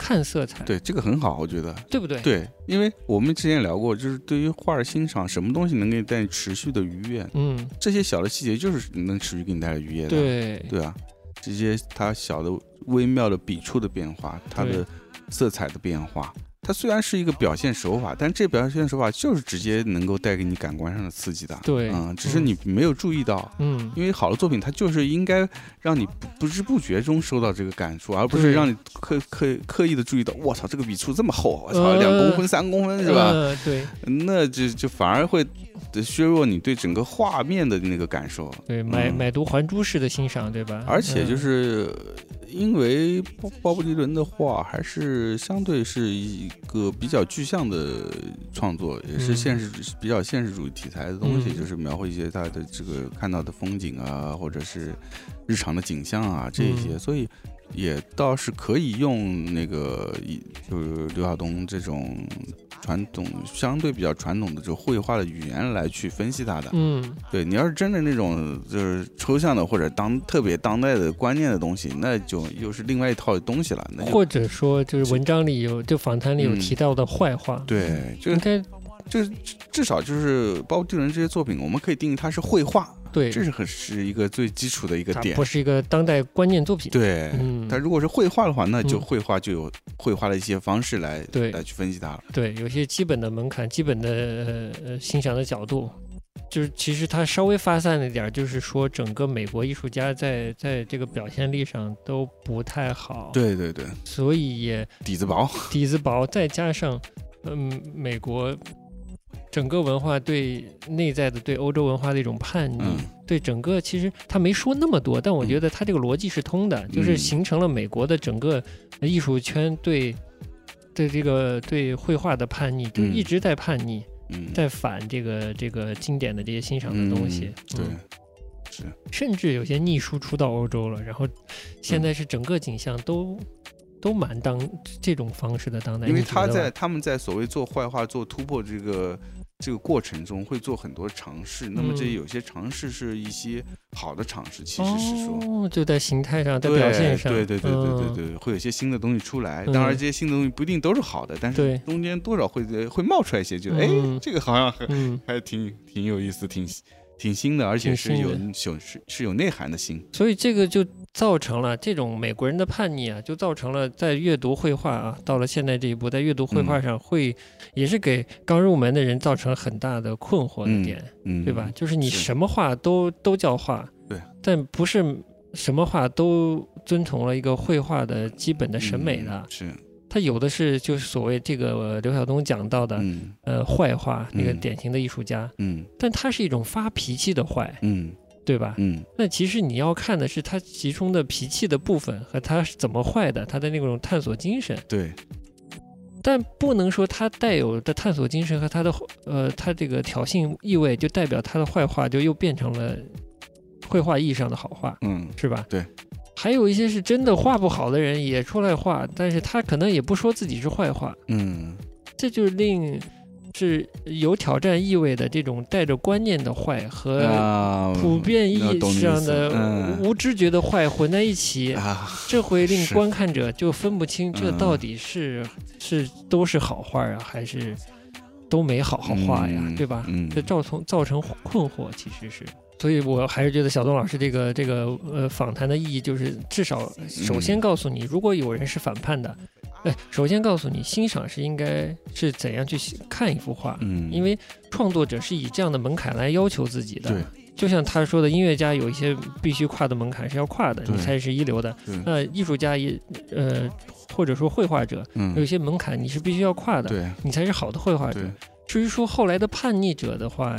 看色彩。对，这个很好，我觉得，对不对？对，因为我们之前聊过，就是对于画的欣赏，什么东西能给你带来持续的愉悦？嗯，这些小的细节就是能持续给你带来愉悦的。对，对啊，这些它小的微妙的笔触的变化，它的色彩的变化。它虽然是一个表现手法，但这表现手法就是直接能够带给你感官上的刺激的。对，嗯，只是你没有注意到。嗯，因为好的作品，它就是应该让你不不知不觉中收到这个感触，而不是让你刻刻刻意的注意到。我操，这个笔触这么厚，我操，两公分、三公分是吧？对，那就就反而会削弱你对整个画面的那个感受。对，买买椟还珠式的欣赏，对吧？而且就是因为鲍鲍勃迪伦的话还是相对是一。一个比较具象的创作，也是现实比较现实主义题材的东西，就是描绘一些他的这个看到的风景啊，或者是日常的景象啊这一些，所以。也倒是可以用那个，一就是刘晓东这种传统相对比较传统的这种绘画的语言来去分析他的。嗯，对你要是真的那种就是抽象的或者当特别当代的观念的东西，那就又是另外一套东西了。那或者说就是文章里有就访谈里有提到的坏话，对，就应该就是至少就是包括 dylan 这些作品，我们可以定义它是绘画。对，这是很是一个最基础的一个点，不是一个当代观念作品。对，嗯但如果是绘画的话，那就绘画就有绘画的一些方式来对来去分析它了。对，有些基本的门槛、基本的呃欣赏的角度，就是其实它稍微发散了一点，就是说整个美国艺术家在在这个表现力上都不太好。对对对，所以也底子薄，底子薄，再加上嗯美国。整个文化对内在的对欧洲文化的一种叛逆，对整个其实他没说那么多，但我觉得他这个逻辑是通的，就是形成了美国的整个艺术圈对对这个对绘画的叛逆，就一直在叛逆，在反这个这个经典的这些欣赏的东西。对，是，甚至有些逆输出到欧洲了，然后现在是整个景象都都蛮当这种方式的当代，因为他在他们在所谓做坏话做突破这个。这个过程中会做很多尝试，那么这有些尝试是一些好的尝试，其实是说哦就在形态上，在表现上，对对对对对对，会有些新的东西出来。当然，这些新的东西不一定都是好的，但是中间多少会会冒出来一些，就哎，这个好像还还挺挺有意思，挺。挺新的，而且是有有是是有内涵的新，所以这个就造成了这种美国人的叛逆啊，就造成了在阅读绘画啊，到了现在这一步，在阅读绘画上会也是给刚入门的人造成很大的困惑的点，嗯，对吧？就是你什么画都都叫画，对，但不是什么画都遵从了一个绘画的基本的审美的，是。他有的是，就是所谓这个刘晓东讲到的，呃，坏话，那个典型的艺术家，嗯，但他是一种发脾气的坏，嗯，对吧？嗯，那其实你要看的是他其中的脾气的部分和他是怎么坏的，他的那种探索精神，对，但不能说他带有的探索精神和他的呃，他这个挑衅意味就代表他的坏话就又变成了绘画意义上的好话，嗯，是吧？对。还有一些是真的画不好的人也出来画，但是他可能也不说自己是坏话，嗯，这就是令是有挑战意味的这种带着观念的坏和普遍意义上的无知觉的坏混在一起，这会令观看者就分不清这到底是是都是好画啊，还是都没好好画呀，对吧？这造成造成困惑，其实是。所以我还是觉得小东老师这个这个呃访谈的意义就是，至少首先告诉你，如果有人是反叛的，哎，首先告诉你，欣赏是应该是怎样去看一幅画，嗯，因为创作者是以这样的门槛来要求自己的。对，就像他说的，音乐家有一些必须跨的门槛是要跨的，你才是一流的。那艺术家也呃，或者说绘画者，有些门槛你是必须要跨的，对你才是好的绘画者。至于说后来的叛逆者的话，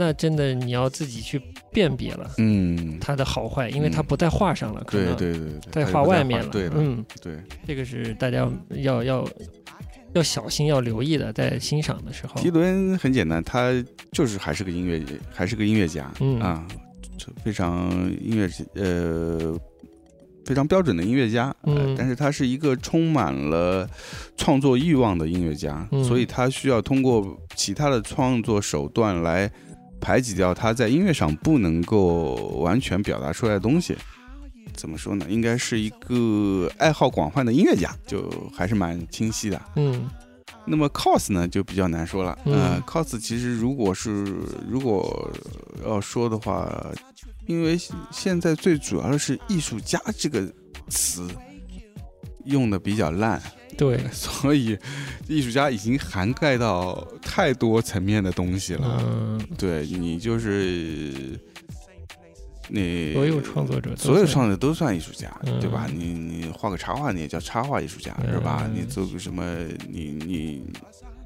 那真的你要自己去辨别了嗯，他的好坏，因为他嗯不在画上了，可对能对对对，在画外面了。对的，嗯，对，这个是大家要要要小心要留意的，在欣赏的时候。迪伦很简单，他就是还是个音乐，还是个音乐家，嗯。啊，非常音乐呃非常标准的音乐家，呃嗯。但是他是一个充满了创作欲望的音乐家，嗯。所以他需要通过其他的创作手段来排挤掉他在音乐上不能够完全表达出来的东西。怎么说呢？应该是一个爱好广泛的音乐家，就还是蛮清晰的。嗯那么 cos 呢就比较难说了。嗯呃，cos 其实如果是如果要说的话，因为现在最主要的是艺术家这个词用的比较烂，对，所以艺术家已经涵盖到太多层面的东西了。嗯，对你就是你所有创作者所有创作者都算艺术家，嗯对吧？你你画个插画，你也叫插画艺术家，是吧？嗯你做个什么，你你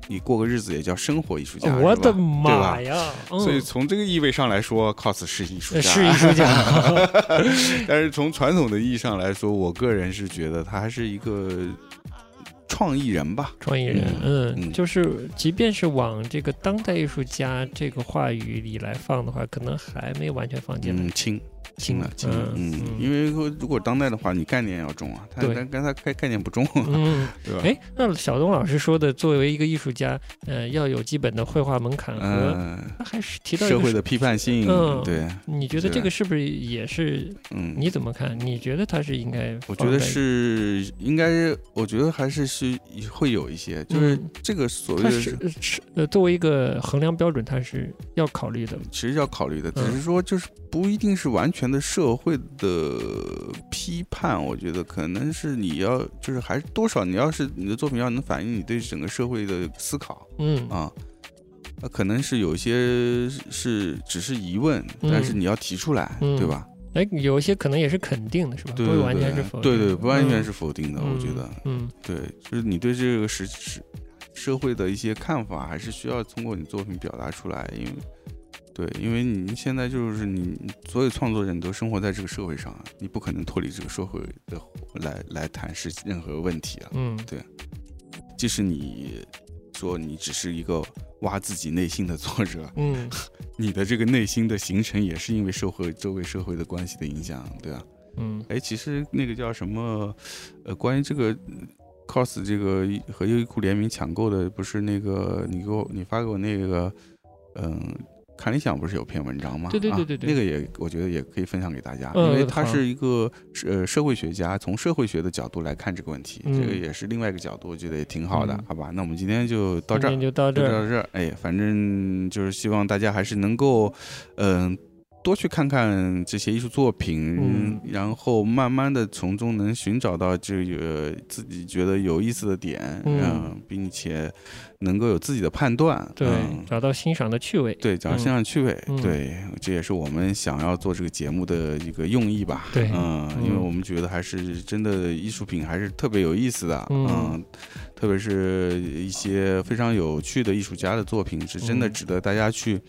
你过个日子也叫生活艺术家，我的妈呀！嗯所以从这个意味上来说，cos 是艺术呃家，是艺术家，但是从传统的意义上来说，我个人是觉得他还是一个创意人吧。创意人，嗯嗯，嗯就是即便是往这个当代艺术家这个话语里来放的话，可能还没完全放进来嗯，。轻轻了，轻了，嗯因为说如果当代的话，你概念要重啊，他对但但他概概念不重，嗯，对吧？哎，那小东老师说的，作为一个艺术家，呃，要有基本的绘画门槛和，还是提到社会的批判性，嗯对，你觉得这个是不是也是？嗯，你怎么看？你觉得他是应该？我觉得，是应该，我觉得还是是会有一些，就是嗯这个所谓他的是是呃，作为一个衡量标准，它是要考虑的。其实要考虑的，只嗯是说就是不一定是完全的社会的批判，我觉得可能是你要就是还是多少你要是你的作品要能反映你对整个社会的思考嗯啊。那可能是有些是只是疑问，但是嗯你要提出来，嗯对吧？哎，有一些可能也是肯定的，是吧？对不完对对全是否定的。对对，不完全嗯是否定的，我觉得。嗯对，就是你对这个时时社会的一些看法，还是需要通过你作品表达出来，因为对，因为你现在就是你所有创作人都生活在这个社会上，你不可能脱离这个社会的来来谈是任何问题啊。嗯对即使你说你只是一个挖自己内心的作者，嗯你的这个内心的形成也是因为社会周围社会的关系的影响，对吧？嗯哎，其实那个叫什么，呃，关于这个嗯 cos 这个和优衣库联名抢购的，不是那个你给我你发给我那个，嗯、看理想不是有篇文章吗？对对对啊对对那个也我觉得也可以分享给大家，嗯因为他是一个呃社会学家，从社会学的角度来看这个问题，嗯这个也是另外一个角度，我觉得也挺好的，嗯好吧？那我们今天就到这儿。就到这儿。到这儿，哎，反正就是希望大家还是能够，嗯、多去看看这些艺术作品，嗯。然后慢慢的从中能寻找到这个自己觉得有意思的点，嗯。并且能够有自己的判断，对嗯，找到欣赏的趣味。对，找到欣赏趣味，嗯。对，这也是我们想要做这个节目的一个用意吧。对嗯，因为嗯。我们觉得还是真的艺术品还是特别有意思的，嗯。嗯，特别是一些非常有趣的艺术家的作品，是真的嗯。值得大家去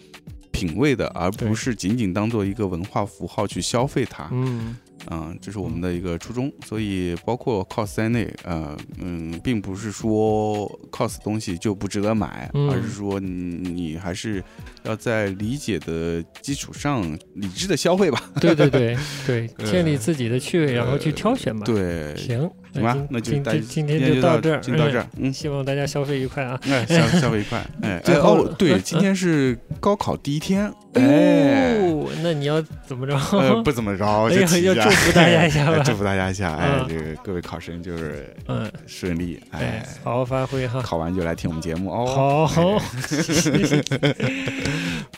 品味的，而不是仅仅当做一个文化符号去消费它。嗯。嗯，这是我们的一个初衷，所以包括 cos 在内，呃，嗯，并不是说 cos 东西就不值得买，嗯。而是说你你还是要在理解的基础上理智的消费吧。对对对对，呃 建立自己的趣味，然后去挑选吧。，对，行，行吧，那就今今今天就到这儿，就到这儿，嗯嗯。。希望大家消费愉快啊！哎，消 消费愉快，哎，哦，对，嗯今天是高考第一天，哎，哦，那你要怎么着？呃，不怎么着，就要祝福大家一下吧。祝福大家一下，哎嗯，这个各位考生就是嗯，顺利，哎哎，，好好发挥哈。考完就来听我们节目哦。好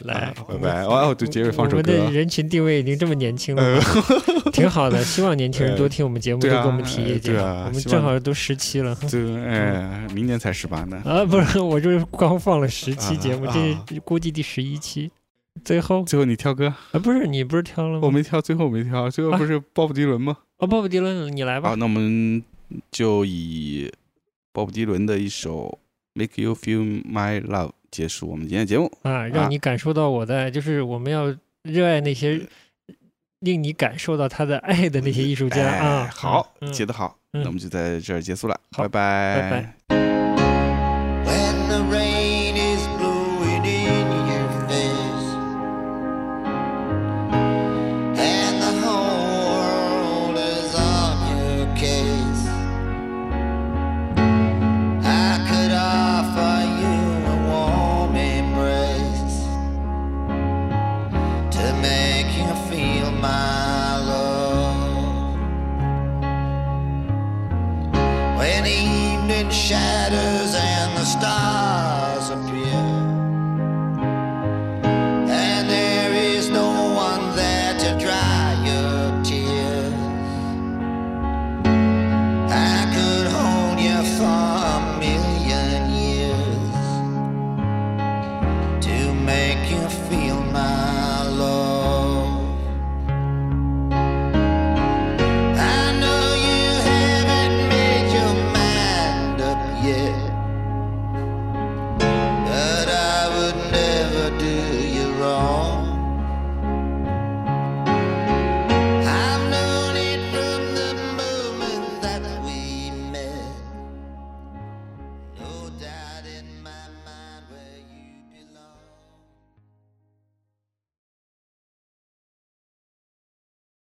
来，拜拜。哦，对，结尾放首我们的。人群定位已经这么年轻了，挺好的。希望年轻人多听我们节目，多给我们提意见。我们正好都十期了。对哎，明年才十八呢。啊，不是，我就是刚放了十期节目，啊这估计第十一期。最后最后你挑歌，啊，不是你不是挑了吗？我没挑，最后没挑，最后不是鲍勃迪伦吗？哦，鲍勃迪伦，你来吧好，。那我们就以鲍勃迪伦的一首《Make You Feel My Love》结束我们今天的节目。啊，啊让你感受到我的，就是我们要热爱那些令你感受到他的爱的那些艺术家哎啊。好，嗯接得好，嗯那我们就在这儿结束了，拜拜